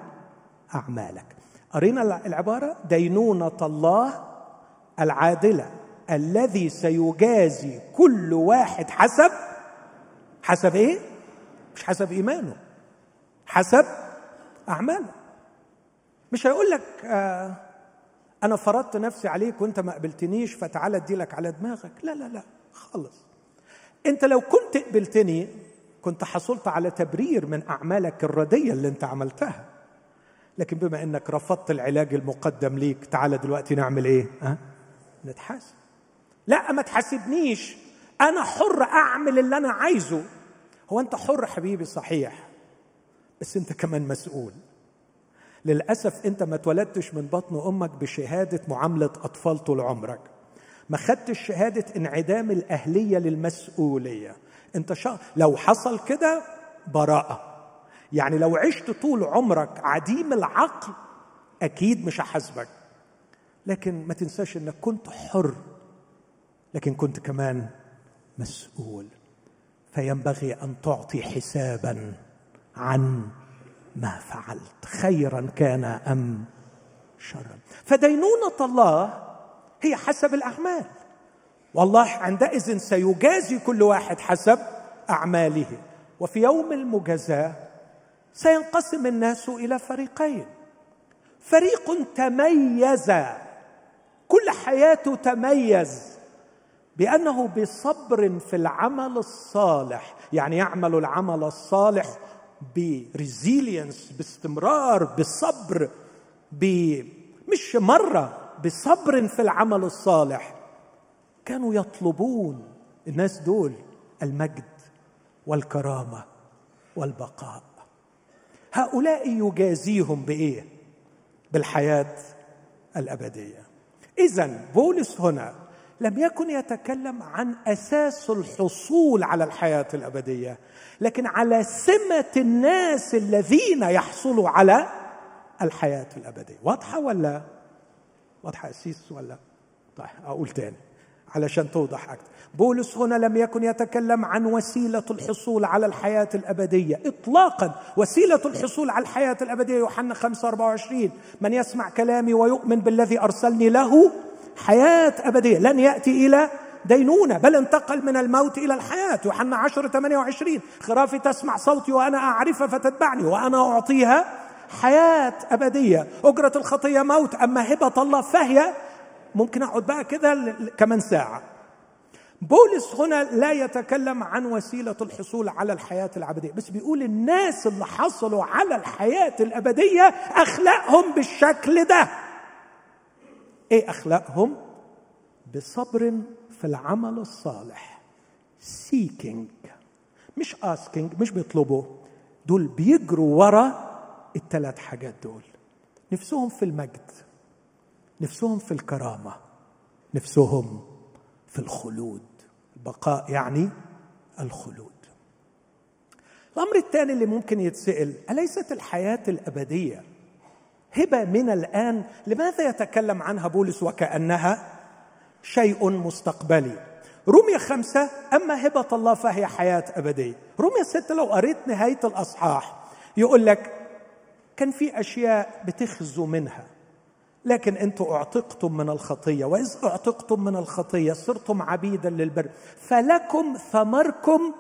أعمالك. قرينا العبارة دينونة الله العادلة. الذي سيجازي كل واحد حسب حسب إيه؟ مش حسب إيمانه حسب أعماله. مش هيقول لك آه أنا فرضت نفسي عليك وأنت ما قبلتنيش فتعالى اديلك على دماغك. لا لا لا خالص. أنت لو كنت قبلتني كنت حصلت على تبرير من أعمالك الردية اللي أنت عملتها. لكن بما إنك رفضت العلاج المقدم ليك تعالى دلوقتي نعمل إيه؟ ها؟ نتحاسب. لا ما تحاسبنيش. أنا حر أعمل اللي أنا عايزه. هو أنت حر حبيبي صحيح. بس أنت كمان مسؤول. للأسف أنت ما اتولدتش من بطن أمك بشهادة معاملة أطفال طول عمرك. ما خدتش شهادة انعدام الأهلية للمسؤولية. أنت شا... لو حصل كده براءة. يعني لو عشت طول عمرك عديم العقل أكيد مش هحاسبك. لكن ما تنساش إنك كنت حر. لكن كنت كمان مسؤول. فينبغي أن تعطي حسابا عن ما فعلت خيرا كان أم شرا. فدينونة الله هي حسب الأعمال. والله عندئذ سيجازي كل واحد حسب أعماله. وفي يوم المجازاة سينقسم الناس إلى فريقين. فريق تميز كل حياته تميز. بأنه بصبر في العمل الصالح يعني يعمل العمل الصالح بريزيلينس باستمرار بصبر ب مش مرة بصبر في العمل الصالح. كانوا يطلبون الناس دول المجد والكرامة والبقاء. هؤلاء يجازيهم بإيه؟ بالحياة الأبدية. اذا بولس هنا لم يكن يتكلم عن أساس الحصول على الحياة الأبدية لكن على سمة الناس الذين يحصلوا على الحياة الأبدية. واضحة ولا؟ واضحة اسيس ولا؟ طيب أقول تاني علشان توضح أكثر بولس هنا لم يكن يتكلم عن وسيلة الحصول على الحياة الأبدية. اطلاقا وسيلة الحصول على الحياة الأبدية يوحنا 5 24 من يسمع كلامي ويؤمن بالذي أرسلني له حياة أبدية. لن يأتي إلى دينونة. بل انتقل من الموت إلى الحياة. يوحنا 10 28 خرافي تسمع صوتي وأنا اعرفها فتتبعني. وأنا أعطيها حياة أبدية. أجرة الخطية موت. أما هبة الله فهي ممكن أقعد بقى كده كمان ساعة. بولس هنا لا يتكلم عن وسيلة الحصول على الحياة الأبدية. بس بيقول الناس اللي حصلوا على الحياة الأبدية أخلاقهم بالشكل ده. إيه أخلاقهم؟ بصبر في العمل الصالح. Seeking. مش asking مش بيطلبوا. دول بيجروا ورا الثلاث حاجات دول. نفسهم في المجد. نفسهم في الكرامة. نفسهم في الخلود. البقاء يعني الخلود. الأمر الثاني اللي ممكن يتسأل أليست الحياة الأبدية؟ هبة من الآن لماذا يتكلم عنها بولس وكأنها شيء مستقبلي؟ رمية خمسة أما هبة الله فهي حياة أبدية. رمية ستة لو قريت نهاية الأصحاح يقول لك كان في أشياء بتخزوا منها لكن أنتم اعتقتم من الخطية واذ اعتقتم من الخطية صرتم عبيدا للبر فلكم ثمركم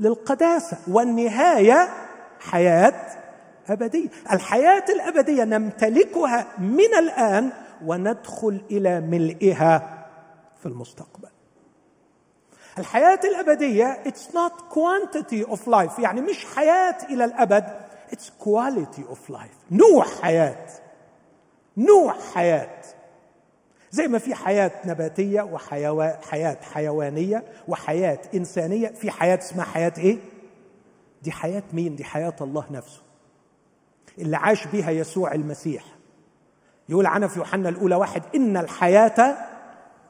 للقداسة والنهاية حياة ابديه الحياة الأبدية نمتلكها من الآن وندخل إلى ملئها في المستقبل. الحياة الأبدية it's not quantity of life يعني مش حياة إلى الأبد it's quality of life. نوع حياة نوع حياة. زي ما في حياة نباتية وحياه حياة حيوانية وحياة إنسانية في حياة اسمها حياة إيه؟ دي حياة مين؟ دي حياة الله نفسه. اللي عاش بها يسوع المسيح. يقول عنها في يوحنا الأولى واحد إن الحياة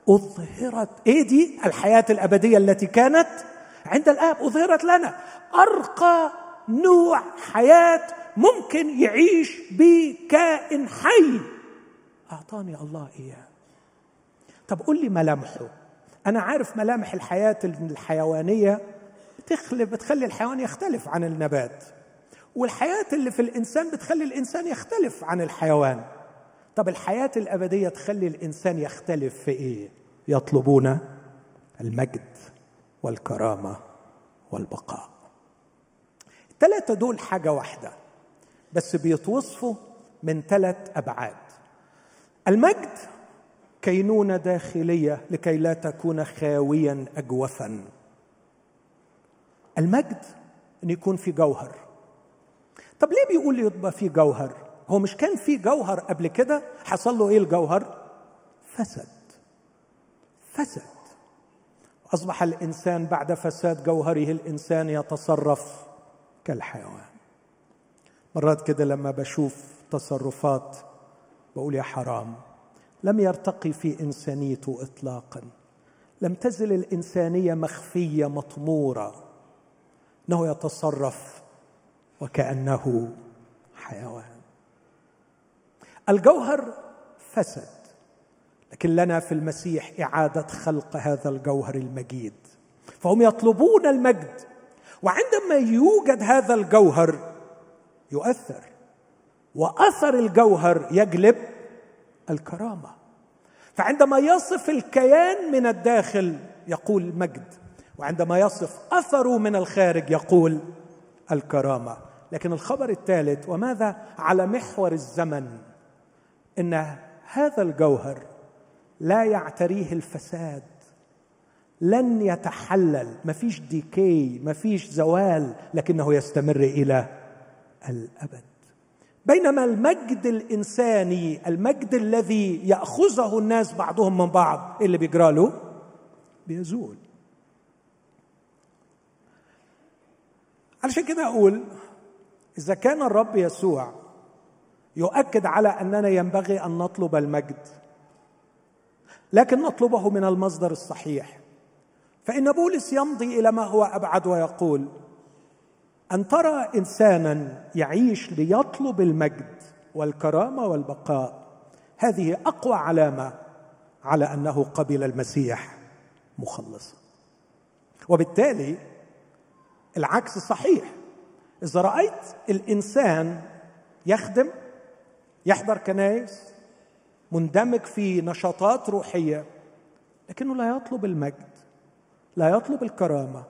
أظهرت. إيه دي؟ الحياة الأبدية التي كانت عند الآب أظهرت لنا. أرقى نوع حياة ممكن يعيش بكائن حي. أعطاني الله إياه. طب قول لي ملامحه. أنا عارف ملامح الحياة الحيوانية بتخلي بتخلي الحيوان يختلف عن النبات. والحياة اللي في الإنسان بتخلي الإنسان يختلف عن الحيوان. طب الحياة الأبدية تخلي الإنسان يختلف في إيه؟ يطلبون المجد والكرامة والبقاء. الثلاثه دول حاجة واحدة بس بيتوصفوا من ثلاث أبعاد. المجد كينونة داخلية لكي لا تكون خاويا اجوفا. المجد أن يكون في جوهر. طب ليه بيقول يبقى في جوهر؟ هو مش كان في جوهر قبل كده؟ حصل له إيه الجوهر؟ فسد فسد أصبح الإنسان بعد فساد جوهره الإنسان يتصرف كالحيوان. مرات كده لما بشوف تصرفات بقول يا حرام لم يرتقي في إنسانيته اطلاقا. لم تزل الإنسانية مخفية مطمورة. إنه يتصرف وكأنه حيوان. الجوهر فسد لكن لنا في المسيح إعادة خلق هذا الجوهر المجيد. فهم يطلبون المجد وعندما يوجد هذا الجوهر يؤثر وأثر الجوهر يجلب الكرامة. فعندما يصف الكيان من الداخل يقول مجد وعندما يصف أثره من الخارج يقول الكرامة. لكن الخبر الثالث وماذا على محور الزمن؟ إن هذا الجوهر لا يعتريه الفساد لن يتحلل. ما فيش ديكي ما فيش زوال لكنه يستمر إلى الأبد. بينما المجد الإنساني المجد الذي يأخذه الناس بعضهم من بعض اللي بيجرى له بيزول. علشان كده أقول إذا كان الرب يسوع يؤكد على أننا ينبغي أن نطلب المجد لكن نطلبه من المصدر الصحيح. فإن بولس يمضي إلى ما هو أبعد ويقول أن ترى إنسانا يعيش ليطلب المجد والكرامة والبقاء هذه أقوى علامة على أنه قبل المسيح مخلصا وبالتالي العكس صحيح. إذا رأيت الإنسان يخدم يحضر كنائس مندمج في نشاطات روحية لكنه لا يطلب المجد لا يطلب الكرامة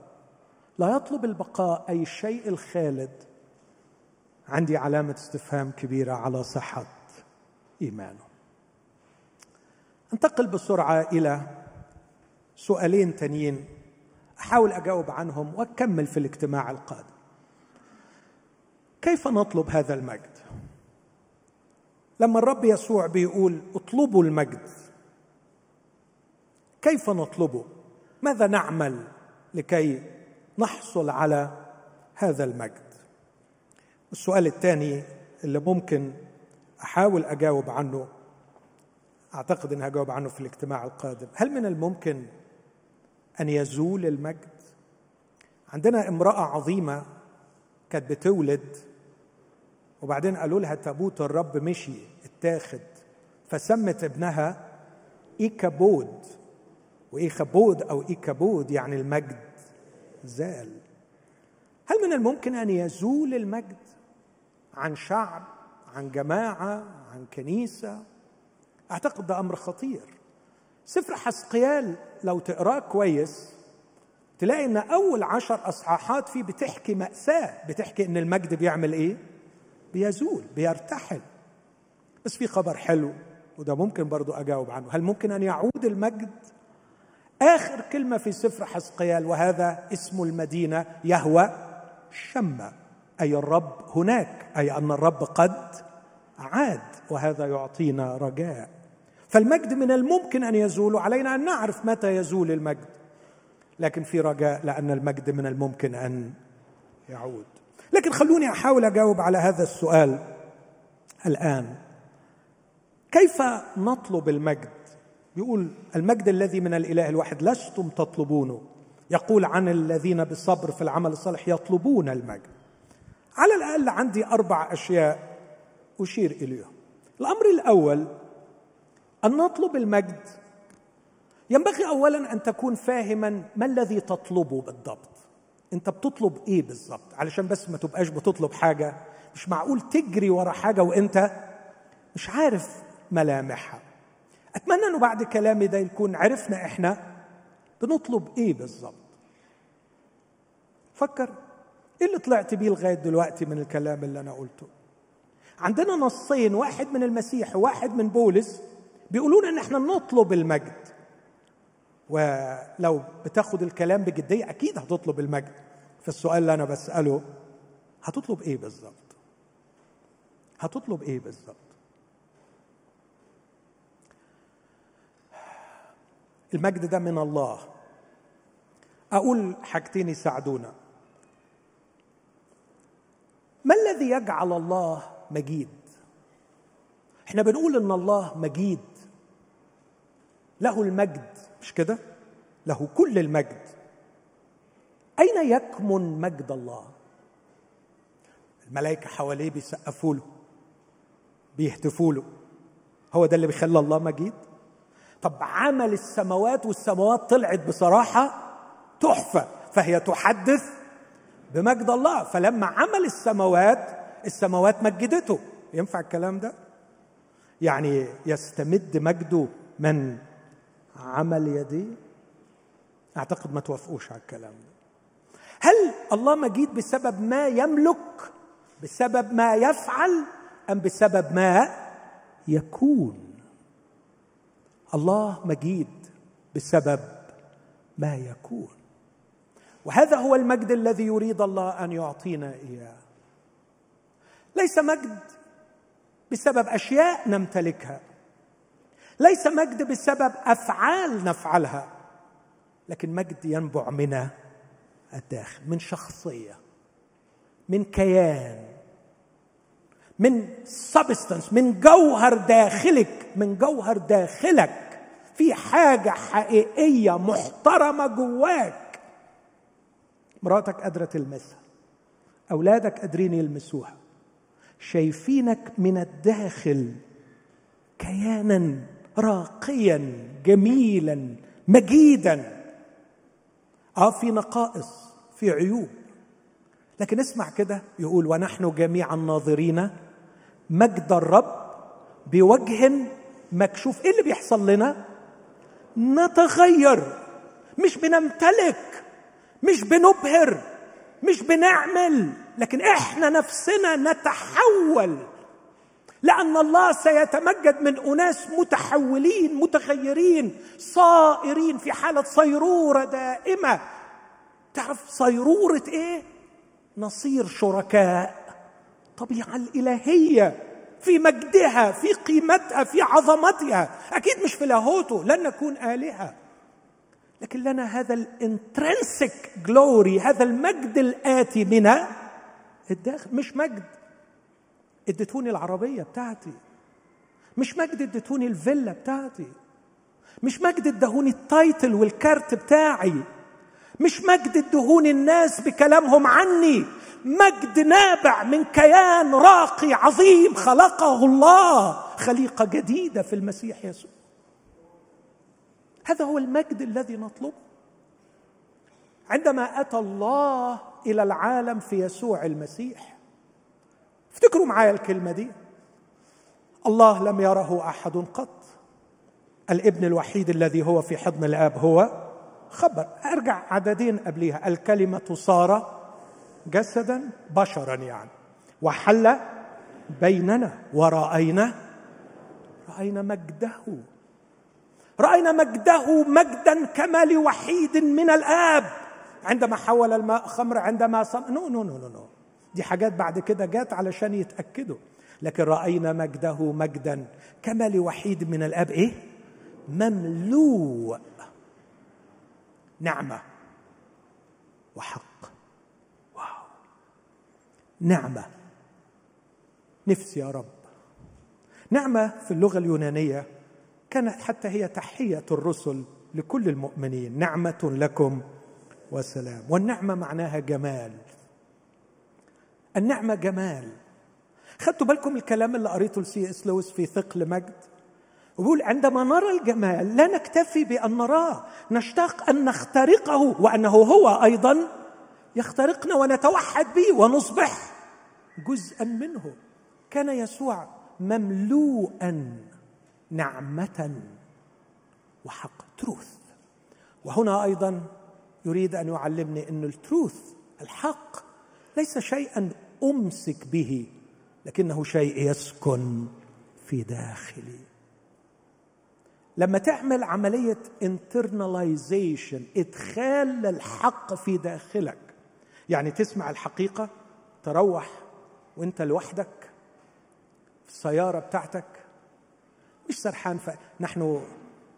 لا يطلب البقاء أي الشيء الخالد. عندي علامة استفهام كبيرة على صحة إيمانه. انتقل بسرعة إلى سؤالين تانيين أحاول أجاوب عنهم وأكمل في الاجتماع القادم. كيف نطلب هذا المجد؟ لما الرب يسوع بيقول اطلبوا المجد كيف نطلبه؟ ماذا نعمل لكي نحصل على هذا المجد؟ السؤال الثاني اللي ممكن أحاول أجاوب عنه أعتقد إني هجاوب عنه في الاجتماع القادم. هل من الممكن أن يزول المجد؟ عندنا امرأة عظيمة كانت بتولد وبعدين قالوا لها تابوت الرب مشي؟ اتاخد. فسمت ابنها إيكابود. وإيكابود أو إيكابود يعني المجد. زال. هل من الممكن أن يزول المجد عن شعب عن جماعة عن كنيسة؟ أعتقد ده أمر خطير. سفر حسقيال لو تقراه كويس تلاقي إن أول عشر أصحاحات فيه بتحكي مأساة بتحكي إن المجد بيعمل إيه؟ بيزول بيرتحل. بس في خبر حلو وده ممكن برضو أجاوب عنه. هل ممكن أن يعود المجد؟ آخر كلمة في سفر حسقيال وهذا اسم المدينة يهوى شمة أي الرب هناك أي أن الرب قد عاد وهذا يعطينا رجاء. فالمجد من الممكن أن يزول علينا أن نعرف متى يزول المجد. لكن في رجاء لأن المجد من الممكن أن يعود. لكن خلوني أحاول أجاوب على هذا السؤال الآن. كيف نطلب المجد؟ يقول المجد الذي من الإله الواحد لستم تطلبونه. يقول عن الذين بالصبر في العمل الصالح يطلبون المجد. على الأقل عندي أربع أشياء أشير إليهم. الأمر الأول أن نطلب المجد. ينبغي اولا أن تكون فاهما ما الذي تطلبه بالضبط. انت بتطلب إيه بالظبط؟ علشان بس ما تبقاش بتطلب حاجة. مش معقول تجري ورا حاجة وانت مش عارف ملامحها. أتمنى إنه بعد كلامي ده يكون عرفنا إحنا بنطلب إيه بالظبط. فكر إيه اللي طلعت بيه لغاية دلوقتي من الكلام اللي أنا قلته؟ عندنا نصين واحد من المسيح وواحد من بولس بيقولون إن إحنا نطلب المجد. ولو بتاخد الكلام بجدية أكيد هتطلب المجد. فالسؤال اللي أنا بسأله هتطلب إيه بالظبط؟ هتطلب إيه بالظبط؟ المجد ده من الله. أقول حاجتين يساعدونا. ما الذي يجعل الله مجيد؟ إحنا بنقول إن الله مجيد. له المجد. مش كده؟ له كل المجد. أين يكمن مجد الله؟ الملائكة حواليه بيسقفوا له بيهتفوا له. هو ده اللي بيخلي الله مجيد؟ طب عمل السماوات والسماوات طلعت بصراحة تحفة فهي تحدث بمجد الله. فلما عمل السماوات السماوات مجدته. ينفع الكلام ده؟ يعني يستمد مجده من عمل يديه أعتقد ما توافقوش على الكلام ده. هل الله مجيد بسبب ما يملك بسبب ما يفعل أم بسبب ما يكون؟ الله مجيد بسبب ما يكون. وهذا هو المجد الذي يريد الله أن يعطينا إياه. ليس مجد بسبب أشياء نمتلكها. ليس مجد بسبب أفعال نفعلها لكن مجد ينبع من الداخل من شخصية من كيان من سبستنس من جوهر داخلك من جوهر داخلك في حاجة حقيقية محترمة جواك. مراتك قادرة تلمسها أولادك قادرين يلمسوها شايفينك من الداخل كيانا. راقيا جميلا مجيدا. آه في نقائص في عيوب. لكن اسمع كده يقول ونحن جميعا ناظرين مجد الرب بوجه مكشوف. إيه اللي بيحصل لنا؟ نتغير. مش بنمتلك مش بنبهر مش بنعمل لكن إحنا نفسنا نتحول. لأن الله سيتمجد من أناس متحولين متغيرين صائرين في حالة صيرورة دائمة. تعرف صيرورة إيه؟ نصير شركاء الطبيعه الإلهية في مجدها في قيمتها في عظمتها. أكيد مش في لاهوته لن نكون آلهة. لكن لنا هذا الانترنسك جلوري هذا المجد الآتي من الداخل. مش مجد. اديتوني العربية بتاعتي. مش مجد اديتوني الفيلا بتاعتي. مش مجد ادهوني ال title وال card بتاعي. مش مجد ادهوني الناس بكلامهم عني. مجد نابع من كيان راقي عظيم خلقه الله. خليقة جديدة في المسيح يسوع. هذا هو المجد الذي نطلبه. عندما أتى الله إلى العالم في يسوع المسيح افتكروا معايا الكلمة دي. الله لم يره أحد قط. الابن الوحيد الذي هو في حضن الآب هو خبر. أرجع عددين قبليها. الكلمة صار جسدا بشرا يعني. وحل بيننا ورأينا رأينا مجده. رأينا مجده مجدا كما لوحيد من الآب. عندما حول الماء خمر عندما صم no no no no no. دي حاجات بعد كده جات علشان يتأكدوا. لكن رأينا مجده مجدا. كما لوحيد من الآب إيه؟ مملوء. نعمة. وحق. wow. نعمة. نفسي يا رب. نعمة في اللغة اليونانية كانت حتى هي تحية الرسل لكل المؤمنين. نعمة لكم وسلام. والنعمة معناها جمال. النعمة جمال. خدتوا بالكم الكلام اللي قريته لسي إس لويس في ثقل مجد؟ ويقول عندما نرى الجمال لا نكتفي بأن نراه نشتاق أن نخترقه وأنه هو أيضا يخترقنا ونتوحد به ونصبح جزءا منه. كان يسوع مملوءا نعمة وحق تروث وهنا أيضا يريد أن يعلمني إن التروث الحق ليس شيئا أمسك به لكنه شيء يسكن في داخلي. لما تعمل عملية internalization إدخال للحق في داخلك يعني تسمع الحقيقة تروح وأنت لوحدك في السيارة بتاعتك. مش سرحان ف... نحن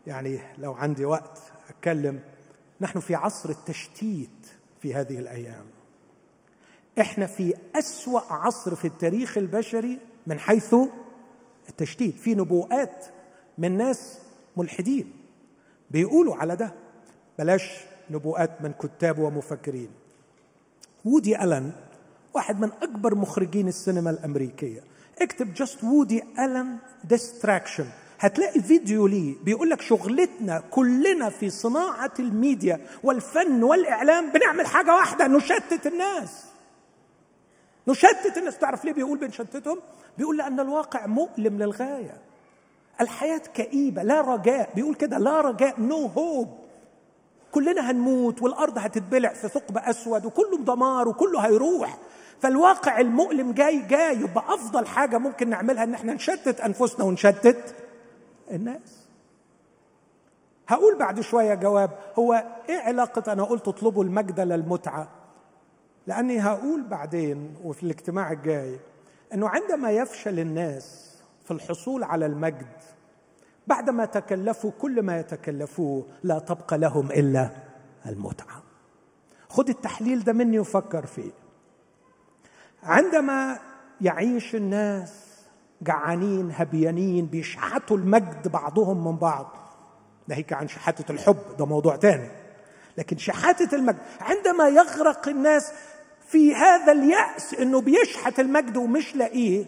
يعني لو عندي وقت أتكلم نحن في عصر التشتيت في هذه الأيام. إحنا في أسوأ عصر في التاريخ البشري من حيث التشتيت في نبوءات من ناس ملحدين بيقولوا على ده. بلاش نبوءات من كتاب ومفكرين. وودي ألن واحد من أكبر مخرجين السينما الأمريكية. اكتب just وودي ألن distraction هتلاقي فيديو ليه بيقول لك شغلتنا كلنا في صناعة الميديا والفن والإعلام بنعمل حاجة واحدة نشتت الناس. نشتت. الناس تعرف ليه بيقول بنشتتهم؟ بيقول لأن الواقع مؤلم للغاية. الحياة كئيبة لا رجاء. بيقول كده لا رجاء نو no هوب كلنا هنموت والأرض هتتبلع في ثقب أسود وكله دمار وكله هيروح. فالواقع المؤلم جاي جاي. يبقى أفضل حاجة ممكن نعملها إن إحنا نشتت أنفسنا ونشتت الناس. هقول بعد شوية جواب. هو إيه علاقة أنا قلت اطلبوا المجد للمتعة؟ لأني هقول بعدين وفي الاجتماع الجاي إنه عندما يفشل الناس في الحصول على المجد بعدما تكلفوا كل ما يتكلفوه لا تبقى لهم إلا المتعة. خد التحليل ده مني وفكر فيه. عندما يعيش الناس جعانين هبيانين بيشحتوا المجد بعضهم من بعض ناهيك عن شحاتة الحب ده موضوع تاني. لكن شحاتة المجد عندما يغرق الناس في هذا اليأس إنه بيشحت المجد ومش لاقيه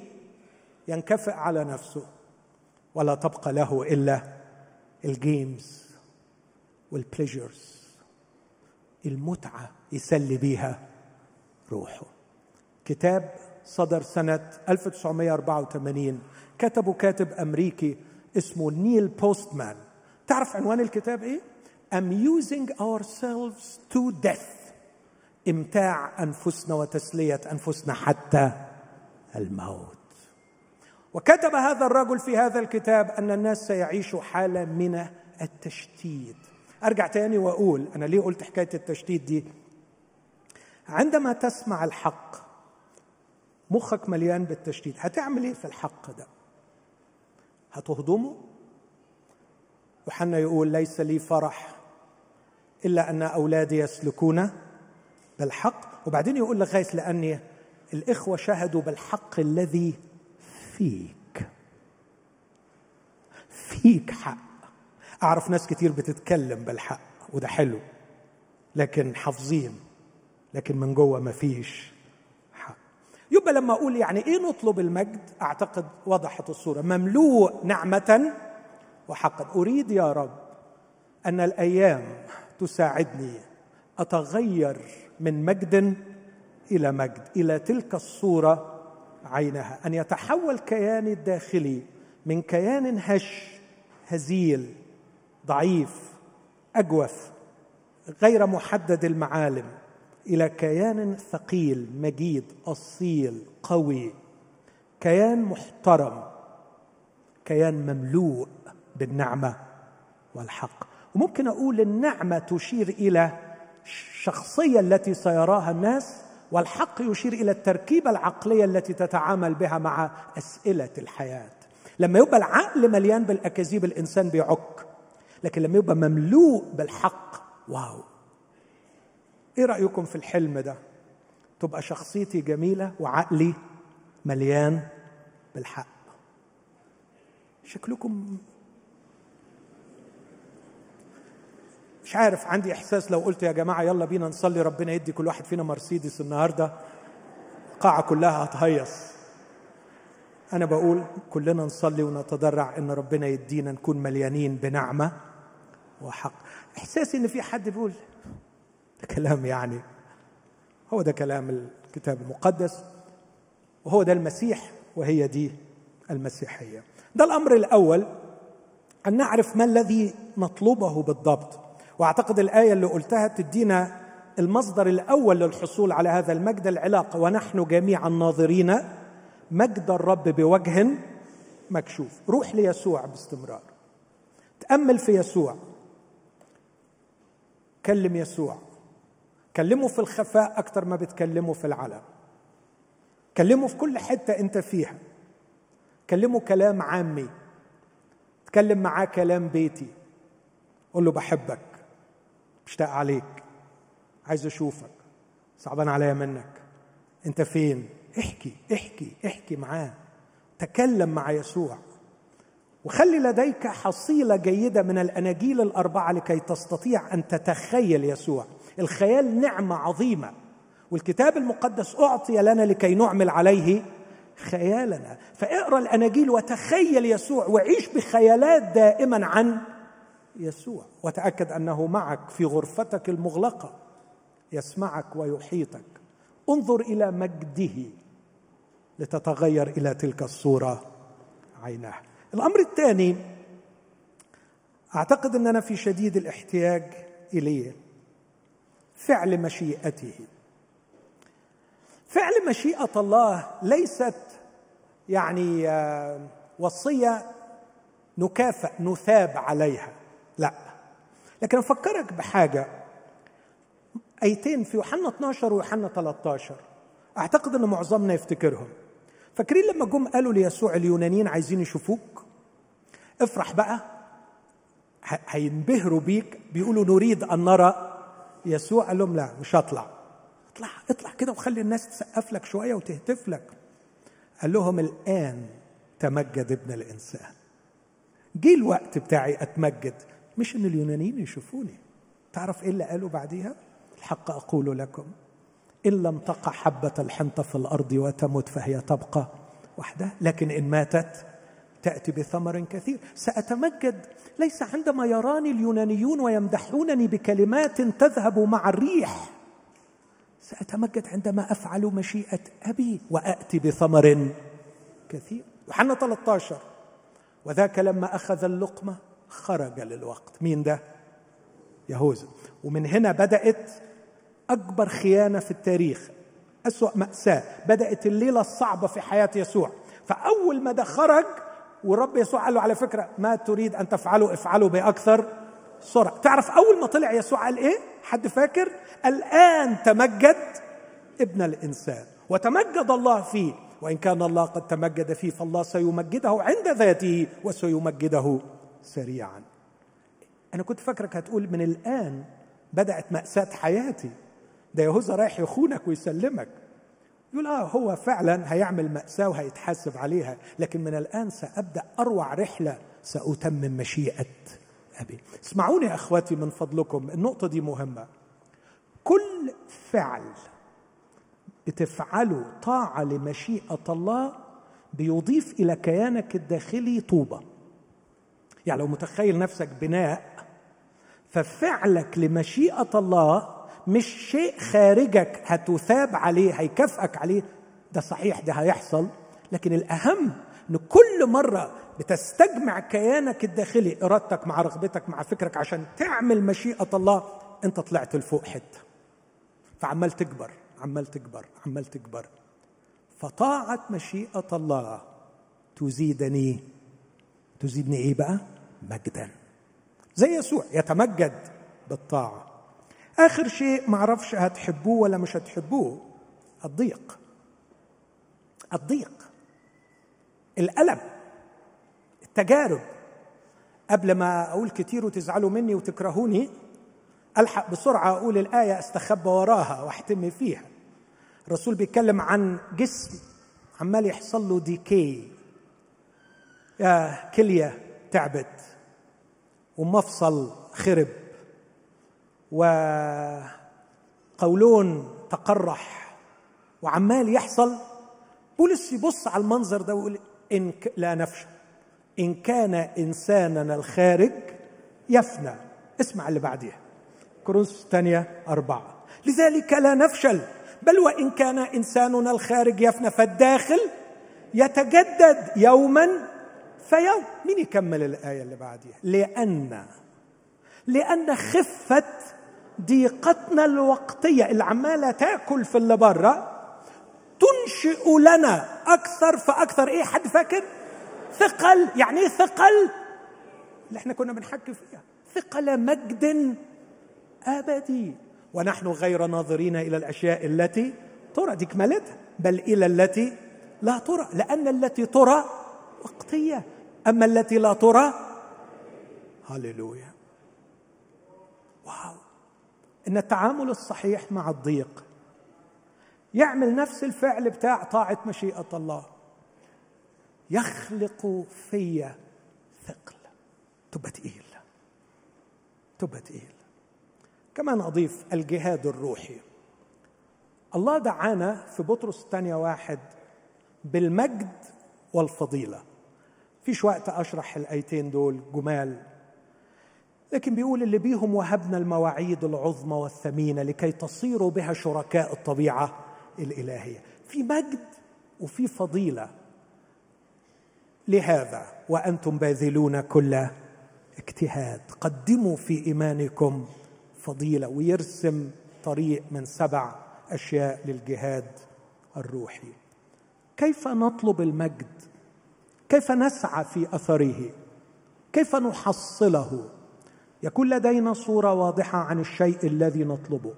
ينكفئ على نفسه ولا تبقى له إلا ال games وال pleasures المتعة يسلي بيها روحه. كتاب صدر سنة 1984 كتبه كاتب أمريكي اسمه نيل بوستمان. تعرف عنوان الكتاب إيه؟ Amusing ourselves to death. إمتاع أنفسنا وتسلية أنفسنا حتى الموت. وكتب هذا الرجل في هذا الكتاب أن الناس سيعيشوا حالة من التشتيت. أرجع تاني وأقول أنا ليه قلت حكاية التشتيت دي؟ عندما تسمع الحق مخك مليان بالتشتيت. هتعمل إيه في الحق ده؟ هتهضمه؟ يوحنا يقول ليس لي فرح إلا أن أولادي يسلكون بالحق وبعدين يقول لغايه لأني الإخوة شهدوا بالحق الذي فيك. فيك حق. أعرف ناس كتير بتتكلم بالحق وده حلو لكن حافظين لكن من جوه ما فيش يبقى لما أقول يعني إيه نطلب المجد أعتقد وضحت الصورة. مملوء نعمة وحقا. أريد يا رب أن الأيام تساعدني أتغير من مجد إلى مجد إلى تلك الصورة عينها. أن يتحول كياني الداخلي من كيان هش هزيل ضعيف أجوف غير محدد المعالم إلى كيان ثقيل مجيد أصيل قوي. كيان محترم كيان مملوء بالنعمة والحق. وممكن أقول النعمة تشير إلى الشخصية التي سيراها الناس والحق يشير إلى التركيبة العقلية التي تتعامل بها مع أسئلة الحياة. لما يبقى العقل مليان بالأكاذيب الإنسان بيعك. لكن لما يبقى مملوء بالحق واو. إيه رأيكم في الحلم ده؟ تبقى شخصيتي جميلة وعقلي مليان بالحق. شكلكم مش عارف عندي إحساس لو قلت يا جماعة يلا بينا نصلي ربنا يدي كل واحد فينا مرسيدس النهارده القاعة كلها هتهيص. أنا بقول كلنا نصلي ونتضرع إن ربنا يدينا نكون مليانين بنعمة وحق. إحساسي إن في حد بيقول ده كلام يعني هو ده كلام الكتاب المقدس وهو ده المسيح وهي دي المسيحية. ده الأمر الأول أن نعرف ما الذي نطلبه بالضبط. وأعتقد الآية اللي قلتها تدينا المصدر الأول للحصول على هذا المجد العلاقه ونحن جميعا ناظرين مجد الرب بوجه مكشوف. روح ليسوع باستمرار. تأمل في يسوع. كلم يسوع. كلمه في الخفاء أكتر ما بتكلمه في العلن كلمه في كل حتة أنت فيها. كلمه كلام عامي. تكلم معاه كلام بيتي. قول له بحبك. مشتاق عليك. عايز أشوفك. صعبان عليا منك. أنت فين؟ احكي احكي احكي معاه. تكلم مع يسوع. وخلي لديك حصيلة جيدة من الأناجيل الأربعة لكي تستطيع أن تتخيل يسوع. الخيال نعمة عظيمة. والكتاب المقدس أعطي لنا لكي نعمل عليه خيالنا. فاقرأ الأناجيل وتخيل يسوع وعيش بخيالات دائما عن يسوع. وتأكد أنه معك في غرفتك المغلقة. يسمعك ويحيطك. انظر إلى مجده لتتغير إلى تلك الصورة عيناه. الأمر الثاني أعتقد أننا في شديد الاحتياج إليه. فعل مشيئته. فعل مشيئة الله ليست يعني آه، وصية نكافئ نثاب عليها. لا. لكن أفكرك بحاجة. أيتين في يوحنا 12 ويوحنا 13 أعتقد إن معظمنا يفتكرهم. فاكرين لما جم قالوا ليسوع اليونانيين عايزين يشوفوك؟ افرح بقى. هينبهروا بيك. بيقولوا نريد أن نرى يسوع. قال لهم لا مش هطلع. اطلع اطلع كده وخلي الناس تسقف لك شوية وتهتف لك. قال لهم الآن تمجد ابن الإنسان. جه الوقت بتاعي أتمجد. مش إن اليونانيين يشوفوني. تعرف إيه اللي قالوا بعديها؟ الحق أقول لكم إن لم تقع حبة الحنطه في الأرض وتمت فهي تبقى وحدها. لكن إن ماتت تأتي بثمر كثير. سأتمجد ليس عندما يراني اليونانيون ويمدحونني بكلمات تذهب مع الريح. سأتمجد عندما أفعل مشيئة أبي واتي بثمر كثير. يوحنا 13 وذاك لما أخذ اللقمة خرج للوقت. مين ده؟ يهوذا. ومن هنا بدأت أكبر خيانة في التاريخ أسوأ مأساة. بدأت الليلة الصعبة في حياة يسوع. فأول ما ده خرج والرب يسوع قال له على فكرة ما تريد أن تفعله افعله بأكثر سرعة. تعرف أول ما طلع يسوع قال إيه؟ حد فاكر؟ الآن تمجد ابن الإنسان وتمجد الله فيه. وإن كان الله قد تمجد فيه فالله سيمجده عند ذاته وسيمجده سريعا. أنا كنت فاكرك هتقول من الآن بدأت مأساة حياتي. ده يهوذا رايح يخونك ويسلمك. يقول آه هو فعلا هيعمل مأساة وهيتحاسب عليها لكن من الآن سأبدأ أروع رحلة سأتمم مشيئة أبي. اسمعوني يا أخواتي من فضلكم النقطة دي مهمة. كل فعل بتفعله طاعة لمشيئة الله بيضيف إلى كيانك الداخلي طوبة. يعني لو متخيل نفسك بناء ففعلك لمشيئة الله مش شيء خارجك هتثاب عليه هيكافئك عليه. ده صحيح ده هيحصل. لكن الأهم إن كل مرة بتستجمع كيانك الداخلي إرادتك مع رغبتك مع فكرك عشان تعمل مشيئة الله أنت طلعت لفوق حتة. فعمال تكبر عمال تكبر عمال تكبر. فطاعة مشيئة الله تزيدني تزيدني إيه بقى؟ مجدا. زي يسوع يتمجد بالطاعة. آخر شيء ما أعرفش هتحبوه ولا مش هتحبوه الضيق. الضيق. الألم. التجارب. قبل ما أقول كتير وتزعلوا مني وتكرهوني ألحق بسرعة أقول الآية أستخبى وراها وأحتمي فيها. الرسول بيتكلم عن جسم عمال يحصل له ديكي. كلية تعبت ومفصل خرب وقولون تقرح وعمال يحصل بولس يبص على المنظر ده ويقول إن ك... لا نفشل إن كان إنساننا الخارج يفنى. اسمع اللي بعديها. كورنثوس الثانية أربعة. لذلك لا نفشل بل وإن كان إنساننا الخارج يفنى فالداخل يتجدد يوما فيوم. مين يكمل الآية اللي بعديها؟ لأن لأن خفة ضيقتنا الوقتية. اللي عماله تأكل في اللي بره تنشئ لنا أكثر فأكثر. إيه حد فاكر؟ ثقل. يعني إيه ثقل؟ اللي إحنا كنا بنحكي فيها. ثقل مجد أبدي. ونحن غير ناظرين إلى الأشياء التي ترى. دي كمالتها بل إلى التي لا ترى. لأن التي ترى وقتية. أما التي لا ترى هللويا واو. إن التعامل الصحيح مع الضيق. يعمل نفس الفعل بتاع طاعة مشيئة الله. يخلق في ثقل. تبقى تقيل. تبقى تقيل. كمان أضيف الجهاد الروحي. الله دعانا في بطرس الثانية واحد بالمجد والفضيلة. فيش وقت أشرح الآيتين دول جمال. لكن بيقول اللي بيهم وهبنا المواعيد العظمى والثمينة لكي تصيروا بها شركاء الطبيعة الإلهية. في مجد وفي فضيلة. لهذا وأنتم باذلون كل اجتهاد. قدموا في إيمانكم فضيلة ويرسم طريق من سبع أشياء للجهاد الروحي. كيف نطلب المجد؟ كيف نسعى في أثره؟ كيف نحصله؟ يكون لدينا صورة واضحة عن الشيء الذي نطلبه.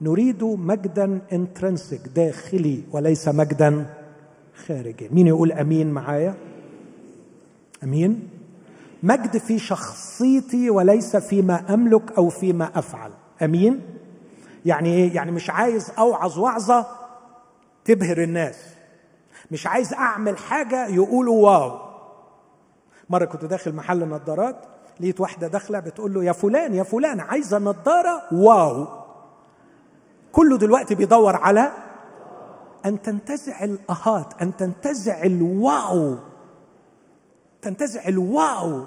نريد مجدا انترنسك داخلي وليس مجدا خارجي. مين يقول أمين معايا؟ أمين؟ مجد في شخصيتي وليس فيما أملك أو فيما أفعل. أمين؟ يعني إيه؟ يعني مش عايز أوعظ وعظة تبهر الناس. مش عايز أعمل حاجة يقولوا واو. مرة كنت داخل محل نظارات لقيت واحدة داخلة بتقول له يا فلان يا فلان عايزة نظارة واو. كله دلوقتي بيدور على أن تنتزع الأهات أن تنتزع الواو. تنتزع الواو.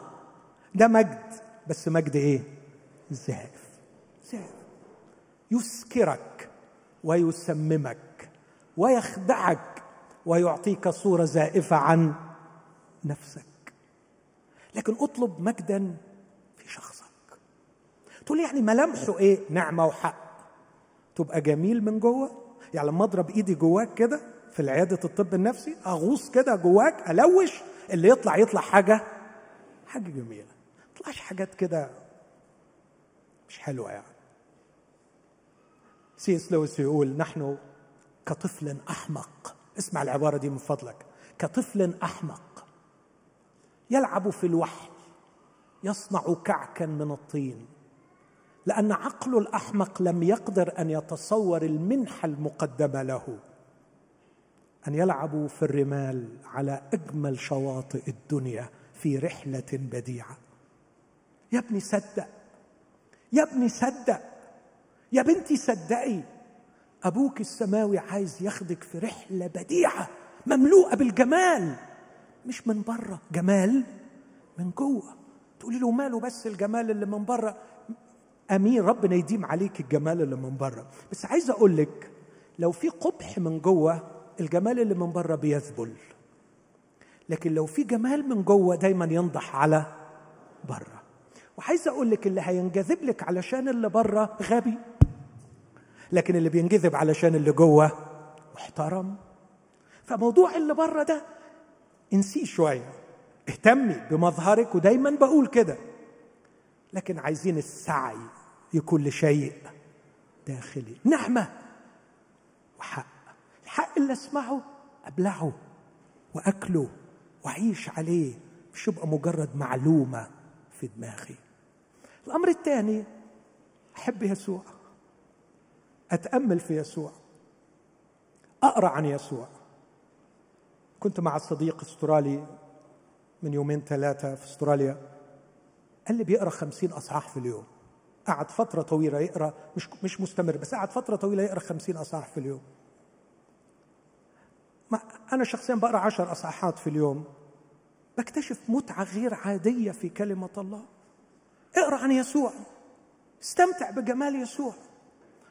ده مجد. بس مجد إيه؟ زائف زائف يسكرك ويسممك ويخدعك ويعطيك صورة زائفة عن نفسك. لكن اطلب مجدا في شخصك. تقول يعني ملامحه إيه؟ نعمة وحق. تبقى جميل من جوه؟ يعني لما أضرب إيدي جواك كده في العيادة الطب النفسي أغوص كده جواك ألوش اللي يطلع يطلع حاجة حاجة جميلة. ما تطلعش حاجات كده مش حلوة يعني. سيس لويس يقول نحن كطفل أحمق. اسمع العبارة دي من فضلك. كطفل أحمق يلعب في الوحل يصنع كعكا من الطين. لأن عقل الأحمق لم يقدر أن يتصور المنحه المقدمه له. أن يلعبوا في الرمال على إجمل شواطئ الدنيا في رحلة بديعة. يا ابني صدق يا ابني صدق يا بنتي صدقي. أبوك السماوي عايز ياخدك في رحلة بديعة مملوءة بالجمال. مش من بره. جمال من جوه. تقولي له ماله بس الجمال اللي من بره؟ أمين ربنا يديم عليك الجمال اللي من بره. بس عايز أقول لك لو في قبح من جوه الجمال اللي من بره بيذبل. لكن لو في جمال من جوه دايما ينضح على بره. وعايز أقول لك اللي هينجذب لك علشان اللي بره غبي. لكن اللي بينجذب علشان اللي جوه محترم. فموضوع اللي بره ده انسيه شوية. اهتمي بمظهرك ودايما بقول كده. لكن عايزين السعي يكون لشيء داخلي. نعمة وحق. الحق اللي اسمعه أبلعه وأكله وأعيش عليه مش يبقى مجرد معلومة في دماغي. الأمر الثاني أحب يسوع. أتأمل في يسوع. أقرأ عن يسوع. كنت مع صديق أسترالي من يومين ثلاثة في أستراليا. قال لي بيقرأ خمسين أصحاح في اليوم. قعد فترة طويلة يقرأ مش مش مستمر بس قعد فترة طويلة يقرأ خمسين أصحاح في اليوم. ما أنا شخصيا بقرأ عشر أصحاحات في اليوم. بكتشف متعة غير عادية في كلمة الله. اقرأ عن يسوع. استمتع بجمال يسوع.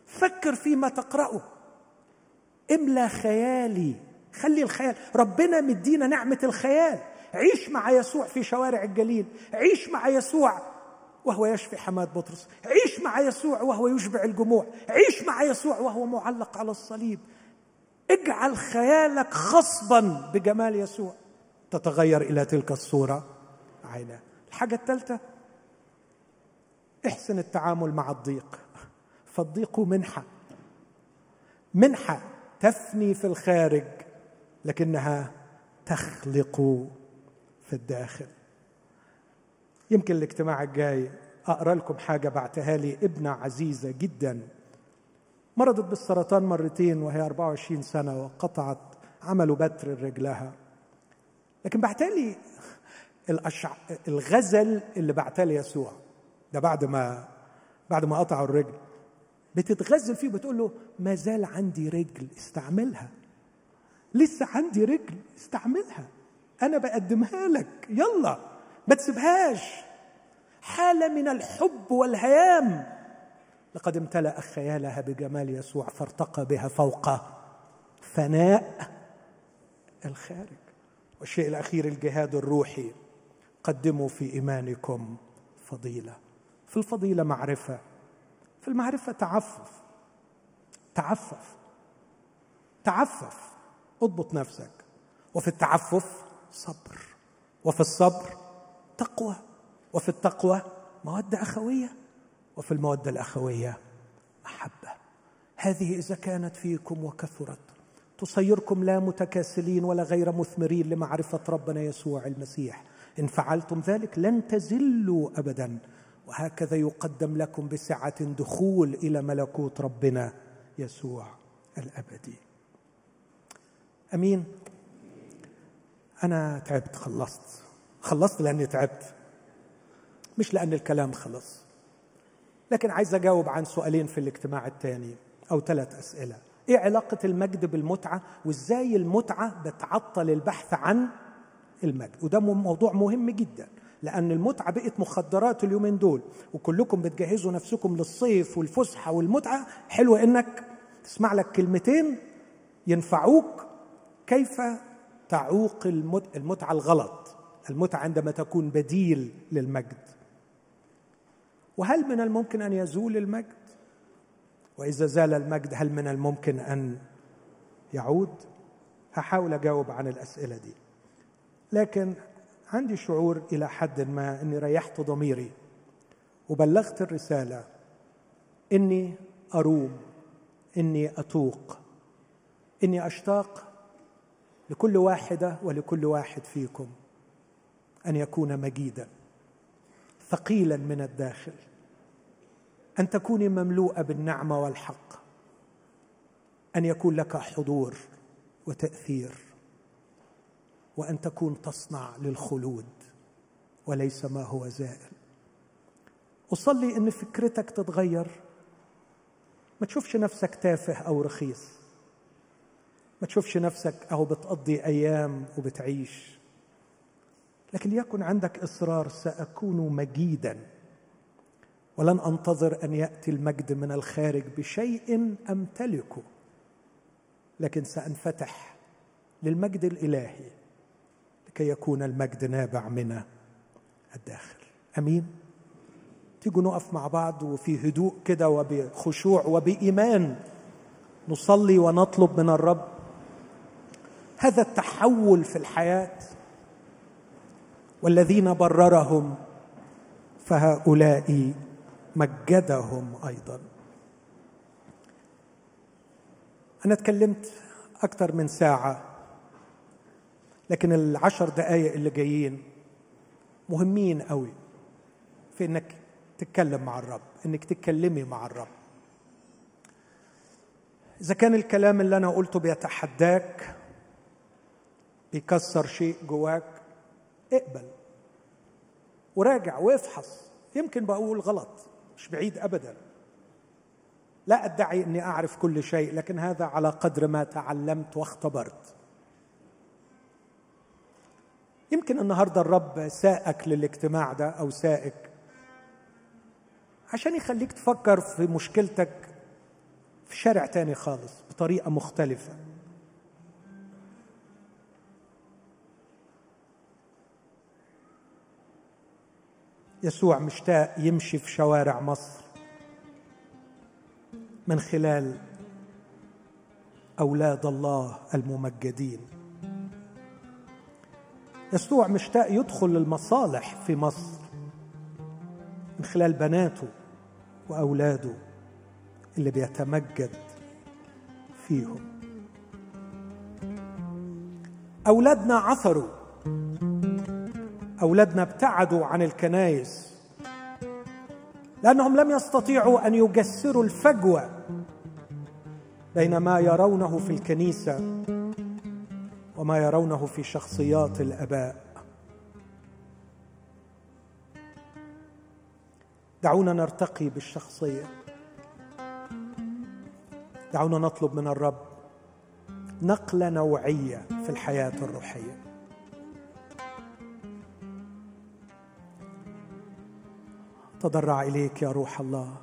فكر فيما تقرأه. املى خيالي. خلي الخيال. ربنا مدينا نعمة الخيال. عيش مع يسوع في شوارع الجليل. عيش مع يسوع وهو يشفي حماد بطرس. عيش مع يسوع وهو يشبع الجموع. عيش مع يسوع وهو معلق على الصليب. اجعل خيالك خصبا بجمال يسوع. تتغير إلى تلك الصورة عيناه. الحاجة الثالثه احسن التعامل مع الضيق. فالضيق منحة. منحة تفني في الخارج لكنها تخلق في الداخل. يمكن الاجتماع الجاي أقرأ لكم حاجة بعتها لي ابنة عزيزة جدا. مرضت بالسرطان مرتين وهي 24 سنة وقطعت عملوا بتر رجلها. لكن بعتها لي الأشع... الغزل اللي بعتها لي يسوع. ده بعد ما بعد ما قطعوا الرجل. بتتغزل فيه بتقول له ما زال عندي رجل استعملها. لسه عندي رجل استعملها. أنا بقدمها لك. يلا. ما تسيبهاش. حالة من الحب والهيام. لقد امتلأ خيالها بجمال يسوع فارتقى بها فوق فناء الخارج. والشيء الأخير الجهاد الروحي. قدموا في إيمانكم فضيلة. في الفضيلة معرفة في المعرفة تعفف. تعفف. تعفف. اضبط نفسك. وفي التعفف صبر. وفي الصبر تقوى. وفي التقوى مودة أخوية. وفي المودة الأخوية محبة. هذه إذا كانت فيكم وكثرت تصيركم لا متكاسلين ولا غير مثمرين لمعرفة ربنا يسوع المسيح. إن فعلتم ذلك لن تزلوا ابدا. وهكذا يقدم لكم بسعة دخول إلى ملكوت ربنا يسوع الأبدي. أمين. أنا تعبت خلصت. خلصت لأني تعبت. مش لأن الكلام خلص. لكن عايز أجاوب عن سؤالين في الاجتماع الثاني أو ثلاث أسئلة. إيه علاقة المجد بالمتعة؟ وإزاي المتعة بتعطل البحث عن المجد؟ وده موضوع مهم جدا. لأن المتعة بقت مخدرات اليومين دول وكلكم بتجهزوا نفسكم للصيف والفسحة والمتعة. حلو إنك تسمع لك كلمتين ينفعوك. كيف تعوق المتعة الغلط؟ المتعة عندما تكون بديل للمجد. وهل من الممكن أن يزول المجد؟ وإذا زال المجد هل من الممكن أن يعود؟ هحاول أجاوب عن الأسئلة دي. لكن عندي شعور إلى حد ما إني ريحت ضميري وبلغت الرسالة إني أروم إني أتوق إني أشتاق لكل واحدة ولكل واحد فيكم أن يكون مجيدا ثقيلا من الداخل أن تكوني مملوءة بالنعمة والحق أن يكون لك حضور وتأثير. وأن تكون تصنع للخلود وليس ما هو زائل. أصلي إن فكرتك تتغير. ما تشوفش نفسك تافه أو رخيص. ما تشوفش نفسك اهو بتقضي أيام وبتعيش. لكن يكن عندك إصرار سأكون مجيدا. ولن أنتظر أن يأتي المجد من الخارج بشيء أمتلكه. لكن سأنفتح للمجد الإلهي. لكي يكون المجد نابع من الداخل. أمين؟ تيجوا نقف مع بعض وفي هدوء كده وبخشوع وبإيمان نصلي ونطلب من الرب هذا التحول في الحياة والذين بررهم فهؤلاء مجدهم أيضا. أنا تكلمت أكثر من ساعة لكن العشر دقائق اللي جايين مهمين قوي في إنك تتكلم مع الرب إنك تتكلمي مع الرب. إذا كان الكلام اللي أنا قلته بيتحداك بيكسر شيء جواك اقبل وراجع وافحص. يمكن بقول غلط مش بعيد ابدا. لا أدعي إني أعرف كل شيء لكن هذا على قدر ما تعلمت واختبرت. يمكن النهارده الرب ساءك للاجتماع ده أو سائك عشان يخليك تفكر في مشكلتك في شارع تاني خالص بطريقة مختلفة. يسوع مشتاق يمشي في شوارع مصر من خلال أولاد الله الممجدين. يسوع مشتاق يدخل المصالح في مصر من خلال بناته وأولاده اللي بيتمجد فيهم. أولادنا عثروا. أولادنا ابتعدوا عن الكنائس لأنهم لم يستطيعوا أن يجسروا الفجوة بين ما يرونه في الكنيسة. وما يرونه في شخصيات الآباء. دعونا نرتقي بالشخصية. دعونا نطلب من الرب نقلة نوعية في الحياة الروحية. تضرع إليك يا روح الله.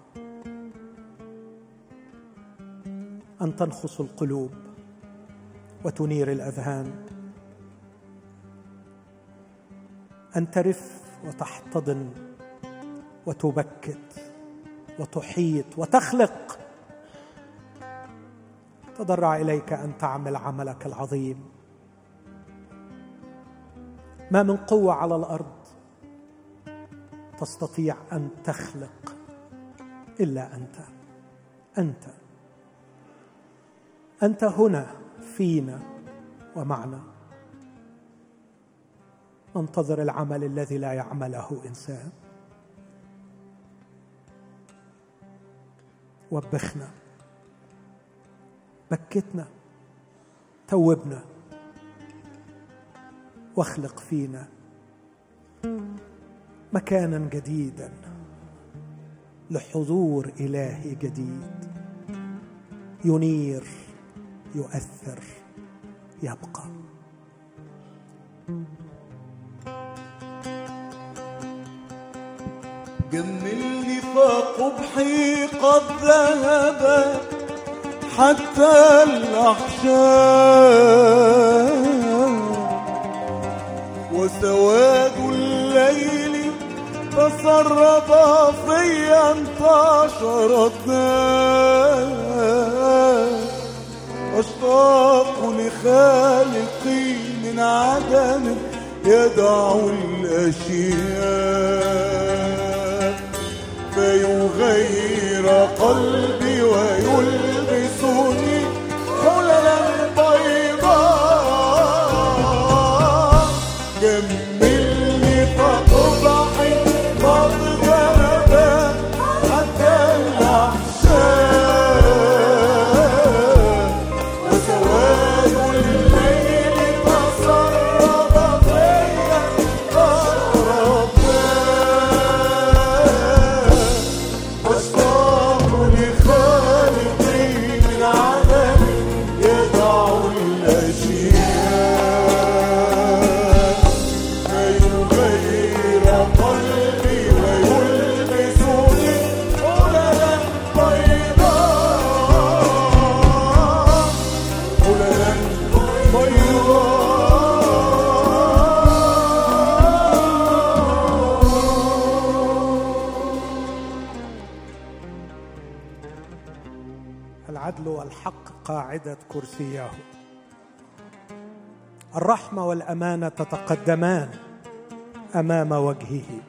أن تنخص القلوب. وتنير الأذهان. أن ترف وتحتضن وتبكت وتحيط وتخلق. تضرع إليك أن تعمل عملك العظيم. ما من قوة على الأرض تستطيع أن تخلق إلا أنت. أنت. أنت هنا. فينا ومعنا. ننتظر العمل الذي لا يعمله إنسان. وبخنا. بكتنا. توبنا. واخلق فينا. مكانا جديدا. لحضور إلهي جديد. ينير يؤثر يبقى. جملني فقبحي قد ذهب حتى الأحشاء. وسواد الليل تسرب في انتشرت أشتاق لخالقي من عدم يدع الأشياء فيغير قلبي قاعدة كرسيه. الرحمة والأمانة تتقدمان أمام وجهه.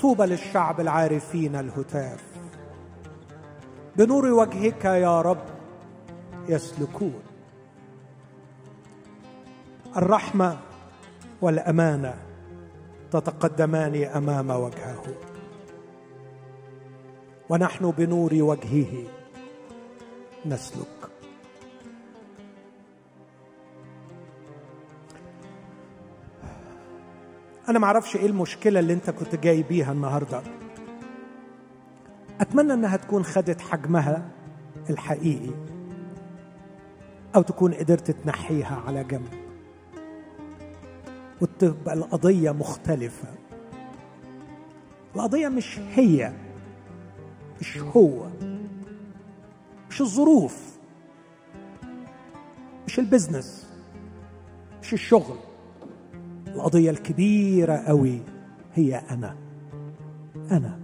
طوبى للشعب العارفين الهتاف. بنور وجهك يا رب يسلكون. الرحمة والأمانة تتقدمان أمام وجهه. ونحن بنور وجهه. نسلك. أنا ما أعرفش إيه المشكلة اللي أنت كنت جاي بيها النهارده. أتمنى إنها تكون خدت حجمها الحقيقي أو تكون قدرت تنحيها على جنب. وتبقى القضية مختلفة. القضية مش هي مش هو. مش الظروف مش البزنس مش الشغل. القضية الكبيرة قوي هي أنا. أنا.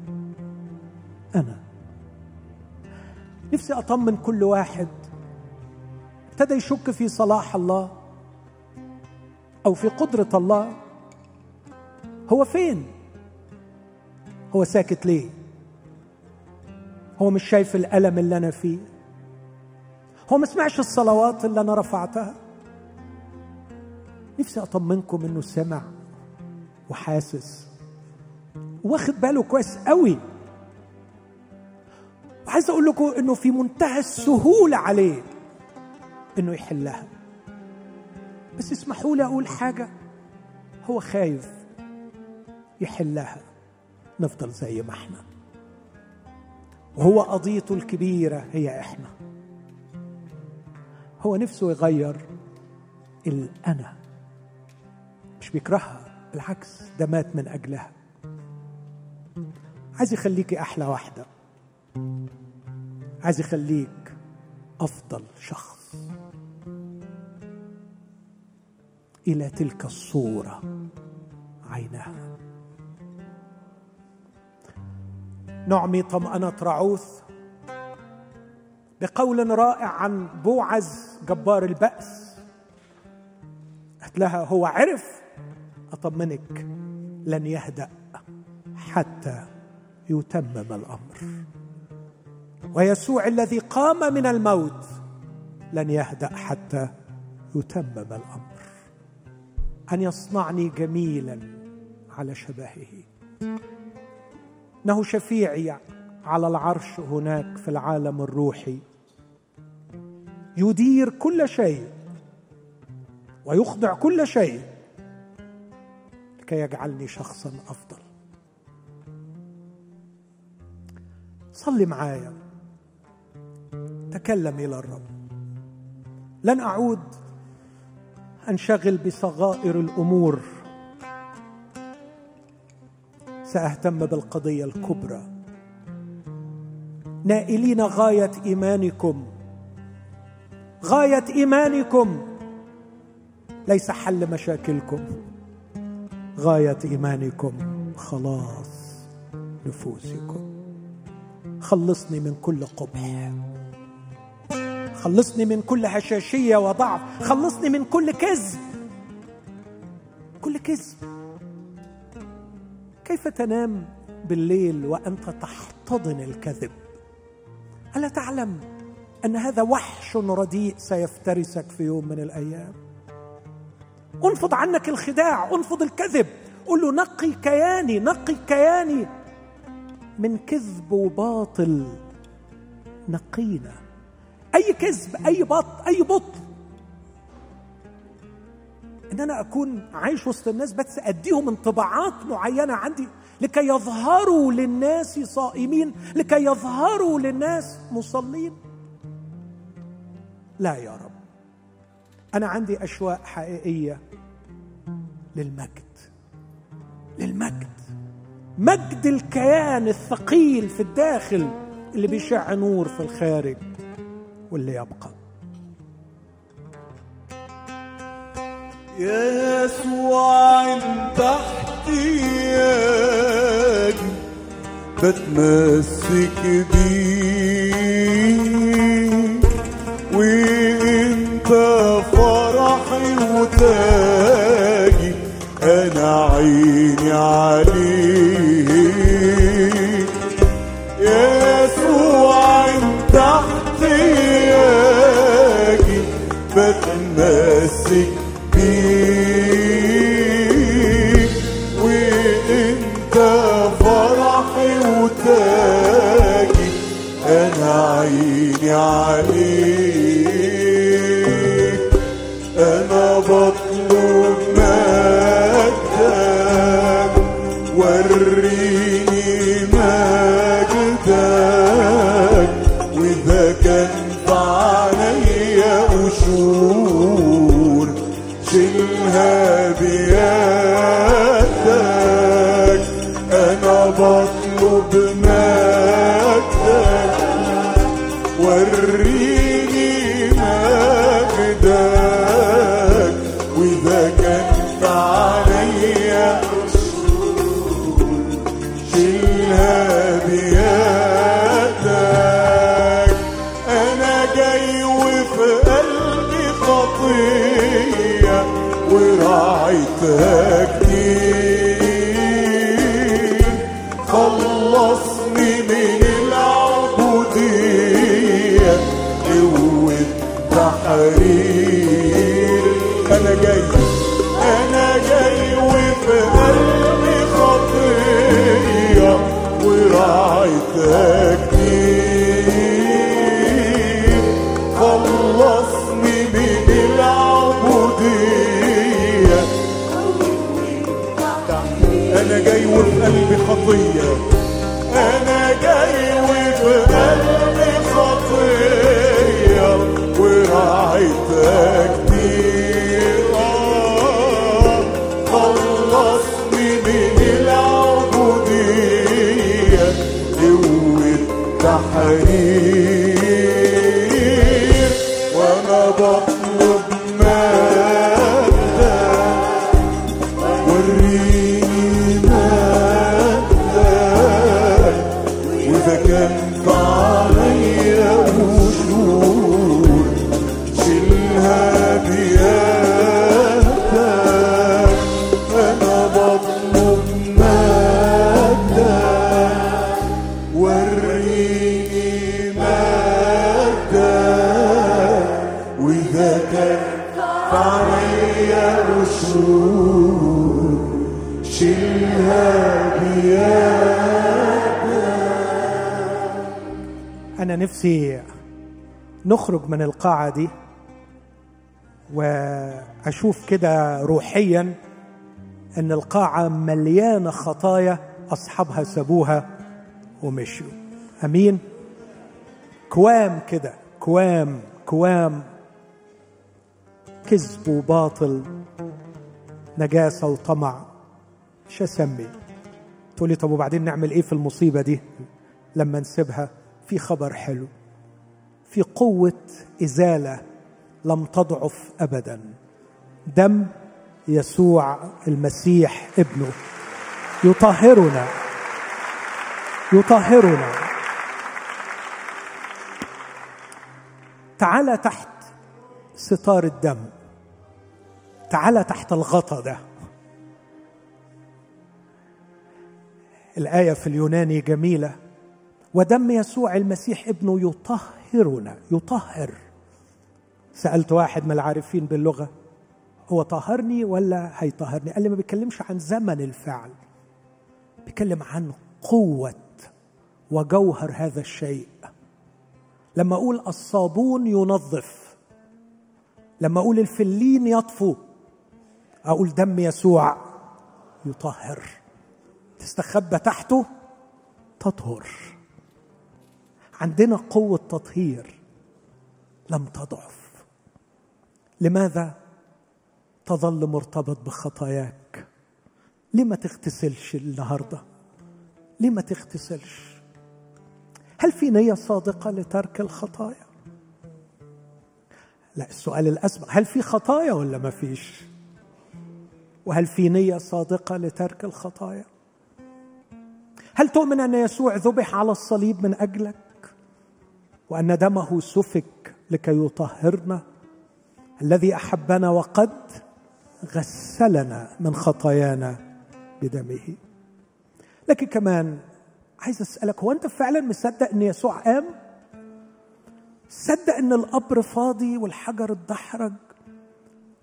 أنا. نفسي أطمن كل واحد. ابتدى يشك في صلاح الله أو في قدرة الله. هو فين؟ هو ساكت ليه؟ هو مش شايف الألم اللي أنا فيه. هو ما سمعش الصلوات اللي أنا رفعتها. نفسي أطمنكم إنه سمع وحاسس. واخد باله كويس قوي. وعايز أقول لكم إنه في منتهى السهولة عليه إنه يحلها. بس اسمحوا لي أقول حاجة. هو خايف يحلها. نفضل زي ما إحنا. وهو قضيته الكبيرة هي إحنا. هو نفسه يغير الأنا. مش بيكرهها بالعكس ده مات من أجلها. عايز يخليكي أحلى واحدة. عايز يخليك أفضل شخص. إلى تلك الصورة عينها. نعمي طمأنة رعوث بقول رائع عن بوعز جبار البأس. قالت لها هو عرف؟ أطمنك لن يهدأ حتى يتمم الأمر. ويسوع الذي قام من الموت لن يهدأ حتى يتمم الأمر. أن يصنعني جميلا على شبهه. إنه شفيعي على العرش هناك في العالم الروحي. يدير كل شيء ويخضع كل شيء لكي يجعلني شخصا أفضل. صلي معايا. تكلم إلى الرب. لن أعود. أنشغل بصغائر الأمور. سأهتم بالقضية الكبرى. نائلين غاية إيمانكم. غاية إيمانكم. ليس حل مشاكلكم. غاية إيمانكم. خلاص نفوسكم. خلصني من كل قبح. خلصني من كل هشاشية وضعف. خلصني من كل كذب. كل كذب. كيف تنام بالليل وأنت تحتضن الكذب؟ ألا تعلم؟ أن هذا وحش رديء سيفترسك في يوم من الأيام. أنفض عنك الخداع أنفض الكذب. قل له نقي كياني نقي كياني. من كذب وباطل نقينا. أي كذب أي بط أي بطل إن أنا أكون عايش وسط الناس بس أديهم انطباعات معينة عندي. لكي يظهروا للناس صائمين لكي يظهروا للناس مصلين. لا يا رب. أنا عندي اشواق حقيقية للمجد. للمجد. مجد الكيان الثقيل في الداخل اللي بيشع نور في الخارج واللي يبقى. يا يسوع انت احتياجي بتمسك بيك وتاجي أنا عيني عليك. يا يسوع انت احتياجي بتمسك بيك. وإنت فرحي وتاجي أنا عيني عليك. من القاعة دي وأشوف كده روحيا أن القاعة مليانة خطايا أصحابها سابوها ومشوا أمين؟ كوام كده كوام كوام. كذب وباطل نجاسة وطمع. مش أسمي؟ تقولي طب وبعدين نعمل إيه في المصيبة دي؟ لما نسيبها في خبر حلو. في قوة إزالة لم تضعف أبدا. دم يسوع المسيح ابنه. يطهرنا. يطهرنا. تعال تحت ستار الدم. تعال تحت الغطا ده. الآية في اليوناني جميلة. ودم يسوع المسيح ابنه يطهرنا يطهر. سألت واحد من العارفين باللغة هو طهرني ولا هيطهرني؟ قال لي ما بيتكلمش عن زمن الفعل بيتكلم عن قوة وجوهر هذا الشيء. لما أقول الصابون ينظف لما أقول الفلين يطفو أقول دم يسوع يطهر. تستخبى تحته تطهر. عندنا قوة تطهير لم تضعف. لماذا تظل مرتبط بخطاياك؟ ليه ما تغتسلش النهارده؟ ليه ما تغتسلش؟ هل في نية صادقة لترك الخطايا؟ لا السؤال الأسبق هل في خطايا ولا ما فيش؟ وهل في نية صادقة لترك الخطايا؟ هل تؤمن أن يسوع ذبح على الصليب من أجلك؟ وأن دمه سفك لكي يطهرنا. الذي أحبنا وقد غسلنا من خطايانا بدمه. لكن كمان عايز أسألك هو أنت فعلا مصدق إن يسوع قام؟ صدق إن القبر فاضي والحجر اتدحرج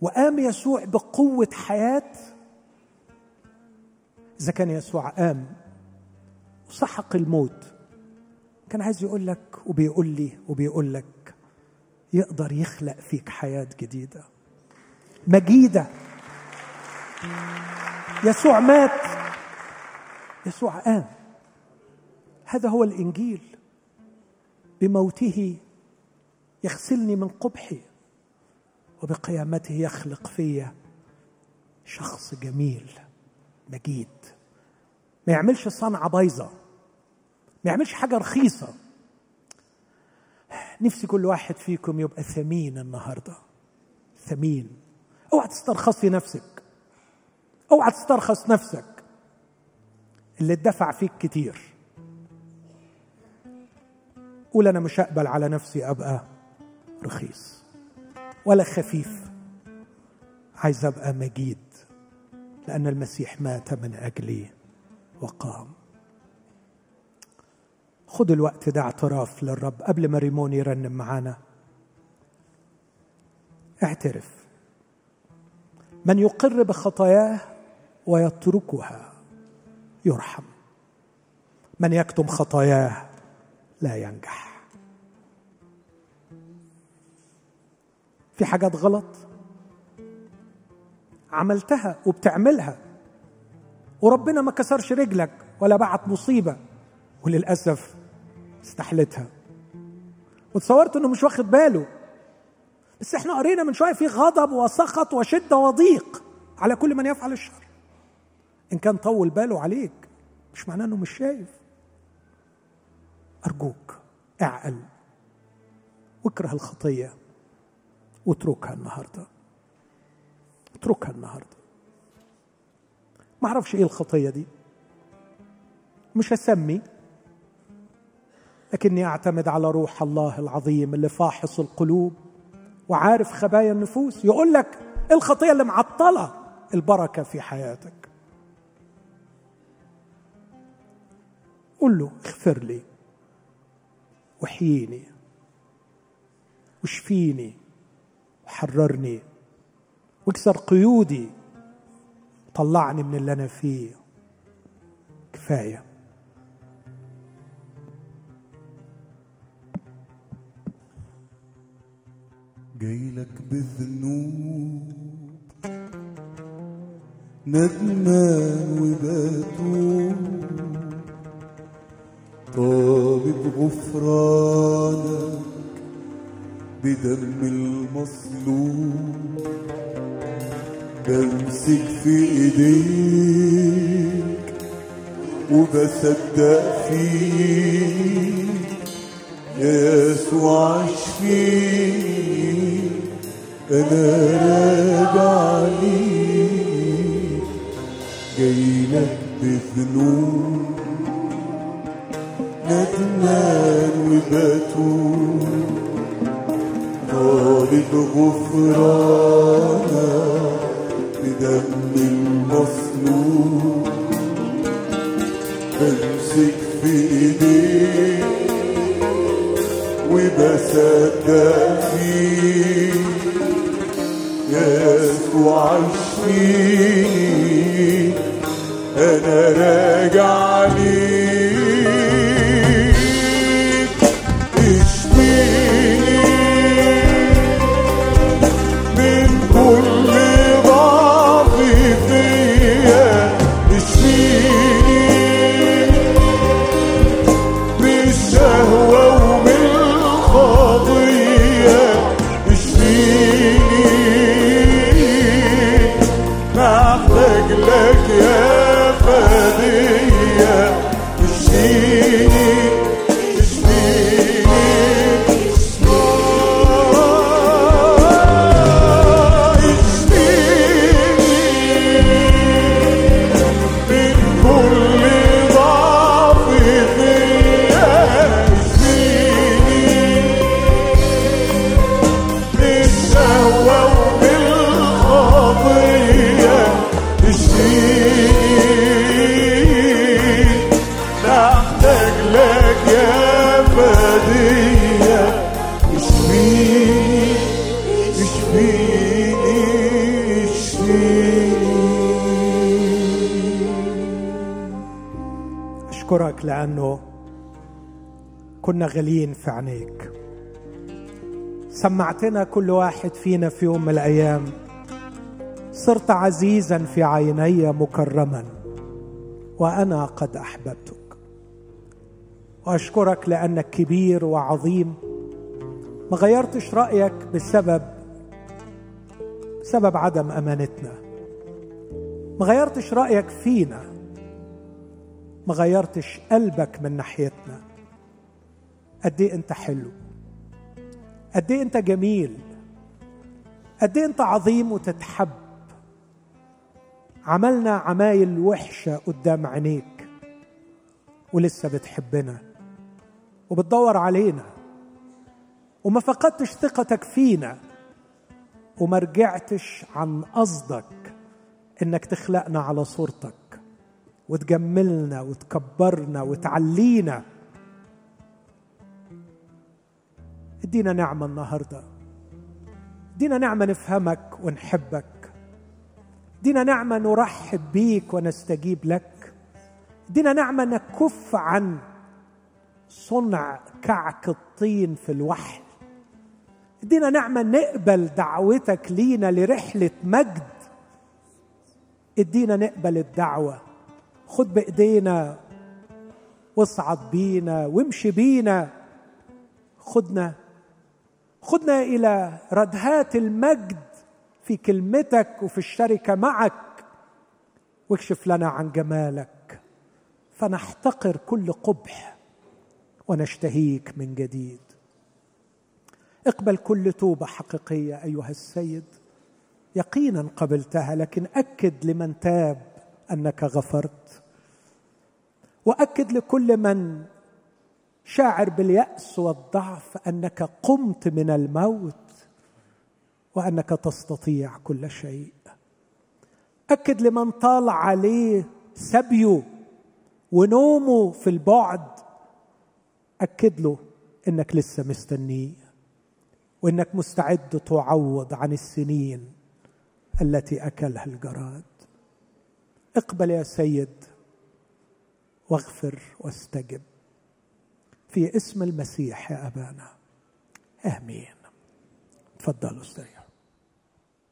وقام يسوع بقوة حياة؟ إذا كان يسوع قام وسحق الموت كان عايز يقول لك وبيقول لي وبيقول لك يقدر يخلق فيك حياة جديدة. مجيدة. يسوع مات. يسوع قام. هذا هو الإنجيل. بموته يغسلني من قبحي وبقيامته يخلق في شخص جميل مجيد. ما يعملش صنعة بايظة. ما يعملش حاجة رخيصة. نفسي كل واحد فيكم يبقى ثمين النهارده. ثمين. اوعى تسترخصي نفسك. اوعى تسترخص نفسك. اللي اتدفع فيك كتير. قول أنا مش هقبل على نفسي أبقى رخيص. ولا خفيف. عايز أبقى مجيد. لأن المسيح مات من أجلي وقام. خد الوقت ده اعتراف للرب قبل ما ريمون يرنم معانا. اعترف. من يقر بخطاياه ويتركها يرحم. من يكتم خطاياه لا ينجح. في حاجات غلط عملتها وبتعملها وربنا ما كسرش رجلك ولا بعت مصيبة وللأسف استحلتها. وتصورت إنه مش واخد باله. بس إحنا قرينا من شوية في غضب وسخط وشدة وضيق على كل من يفعل الشر. إن كان طول باله عليك مش معناه إنه مش شايف. أرجوك اعقل واكره الخطية واتركها النهارده. اتركها النهارده. ما أعرفش إيه الخطية دي. مش هسمي. لكني أعتمد على روح الله العظيم اللي فاحص القلوب وعارف خبايا النفوس. يقول لك الخطية اللي معطلة البركة في حياتك. قل له اغفر لي وحييني واشفيني وحررني واكسر قيودي طلعني من اللي أنا فيه. كفاية. جايلك بذنوب ندمان وبتوب. طالب غفرانك بدم المصلوب بمسك في إيديك وبصدق فيك. يسوع اشفيني أنا راجع ليك جايلك بذنوب ندمان وبتوب طالب غفرانك بدم المصلوب. بمسك في ايديك وبصدق فيك يسوع اشفيني أنا راجع ليك أشكرك لأنه كنا غاليين في عينيك. سمعتنا كل واحد فينا في يوم من الأيام. صرت عزيزا في عيني مكرما وأنا قد احببتك وأشكرك لأنك كبير وعظيم. ما غيرتش رأيك بسبب سبب عدم أمانتنا. ما غيرتش رأيك فينا. ما غيرتش قلبك من ناحيتنا. قد إيه أنت حلو. قد إيه أنت جميل. قد إيه أنت عظيم وتتحب. عملنا عمايل وحشة قدام عينيك ولسه بتحبنا. وبتدور علينا. وما فقدتش ثقتك فينا. وما رجعتش عن قصدك إنك تخلقنا على صورتك. وتجملنا وتكبرنا وتعلينا. ادينا نعمة النهارده. ادينا نعمة نفهمك ونحبك. ادينا نعمة نرحب بيك ونستجيب لك. ادينا نعمة نكف عن صنع كعك الطين في الوحل. ادينا نعمة نقبل دعوتك لينا لرحلة مجد. ادينا نقبل الدعوة. خد بإيدينا واصعد بينا وامشي بينا. خدنا خدنا إلى ردهات المجد في كلمتك وفي الشركة معك. واكشف لنا عن جمالك. فنحتقر كل قبح. ونشتهيك من جديد. اقبل كل توبة حقيقية أيها السيد. يقينا قبلتها لكن أكد لمن تاب أنك غفرت. وأكد لكل من شاعر باليأس والضعف أنك قمت من الموت وأنك تستطيع كل شيء. أكد لمن طال عليه سبيه ونومه في البعد أكد له إنك لسه مستنيه وإنك مستعد تعوض عن السنين التي أكلها الجراد. اقبل يا سيد واغفر واستجب. في اسم المسيح يا أبانا. آمين. تفضلوا استريحوا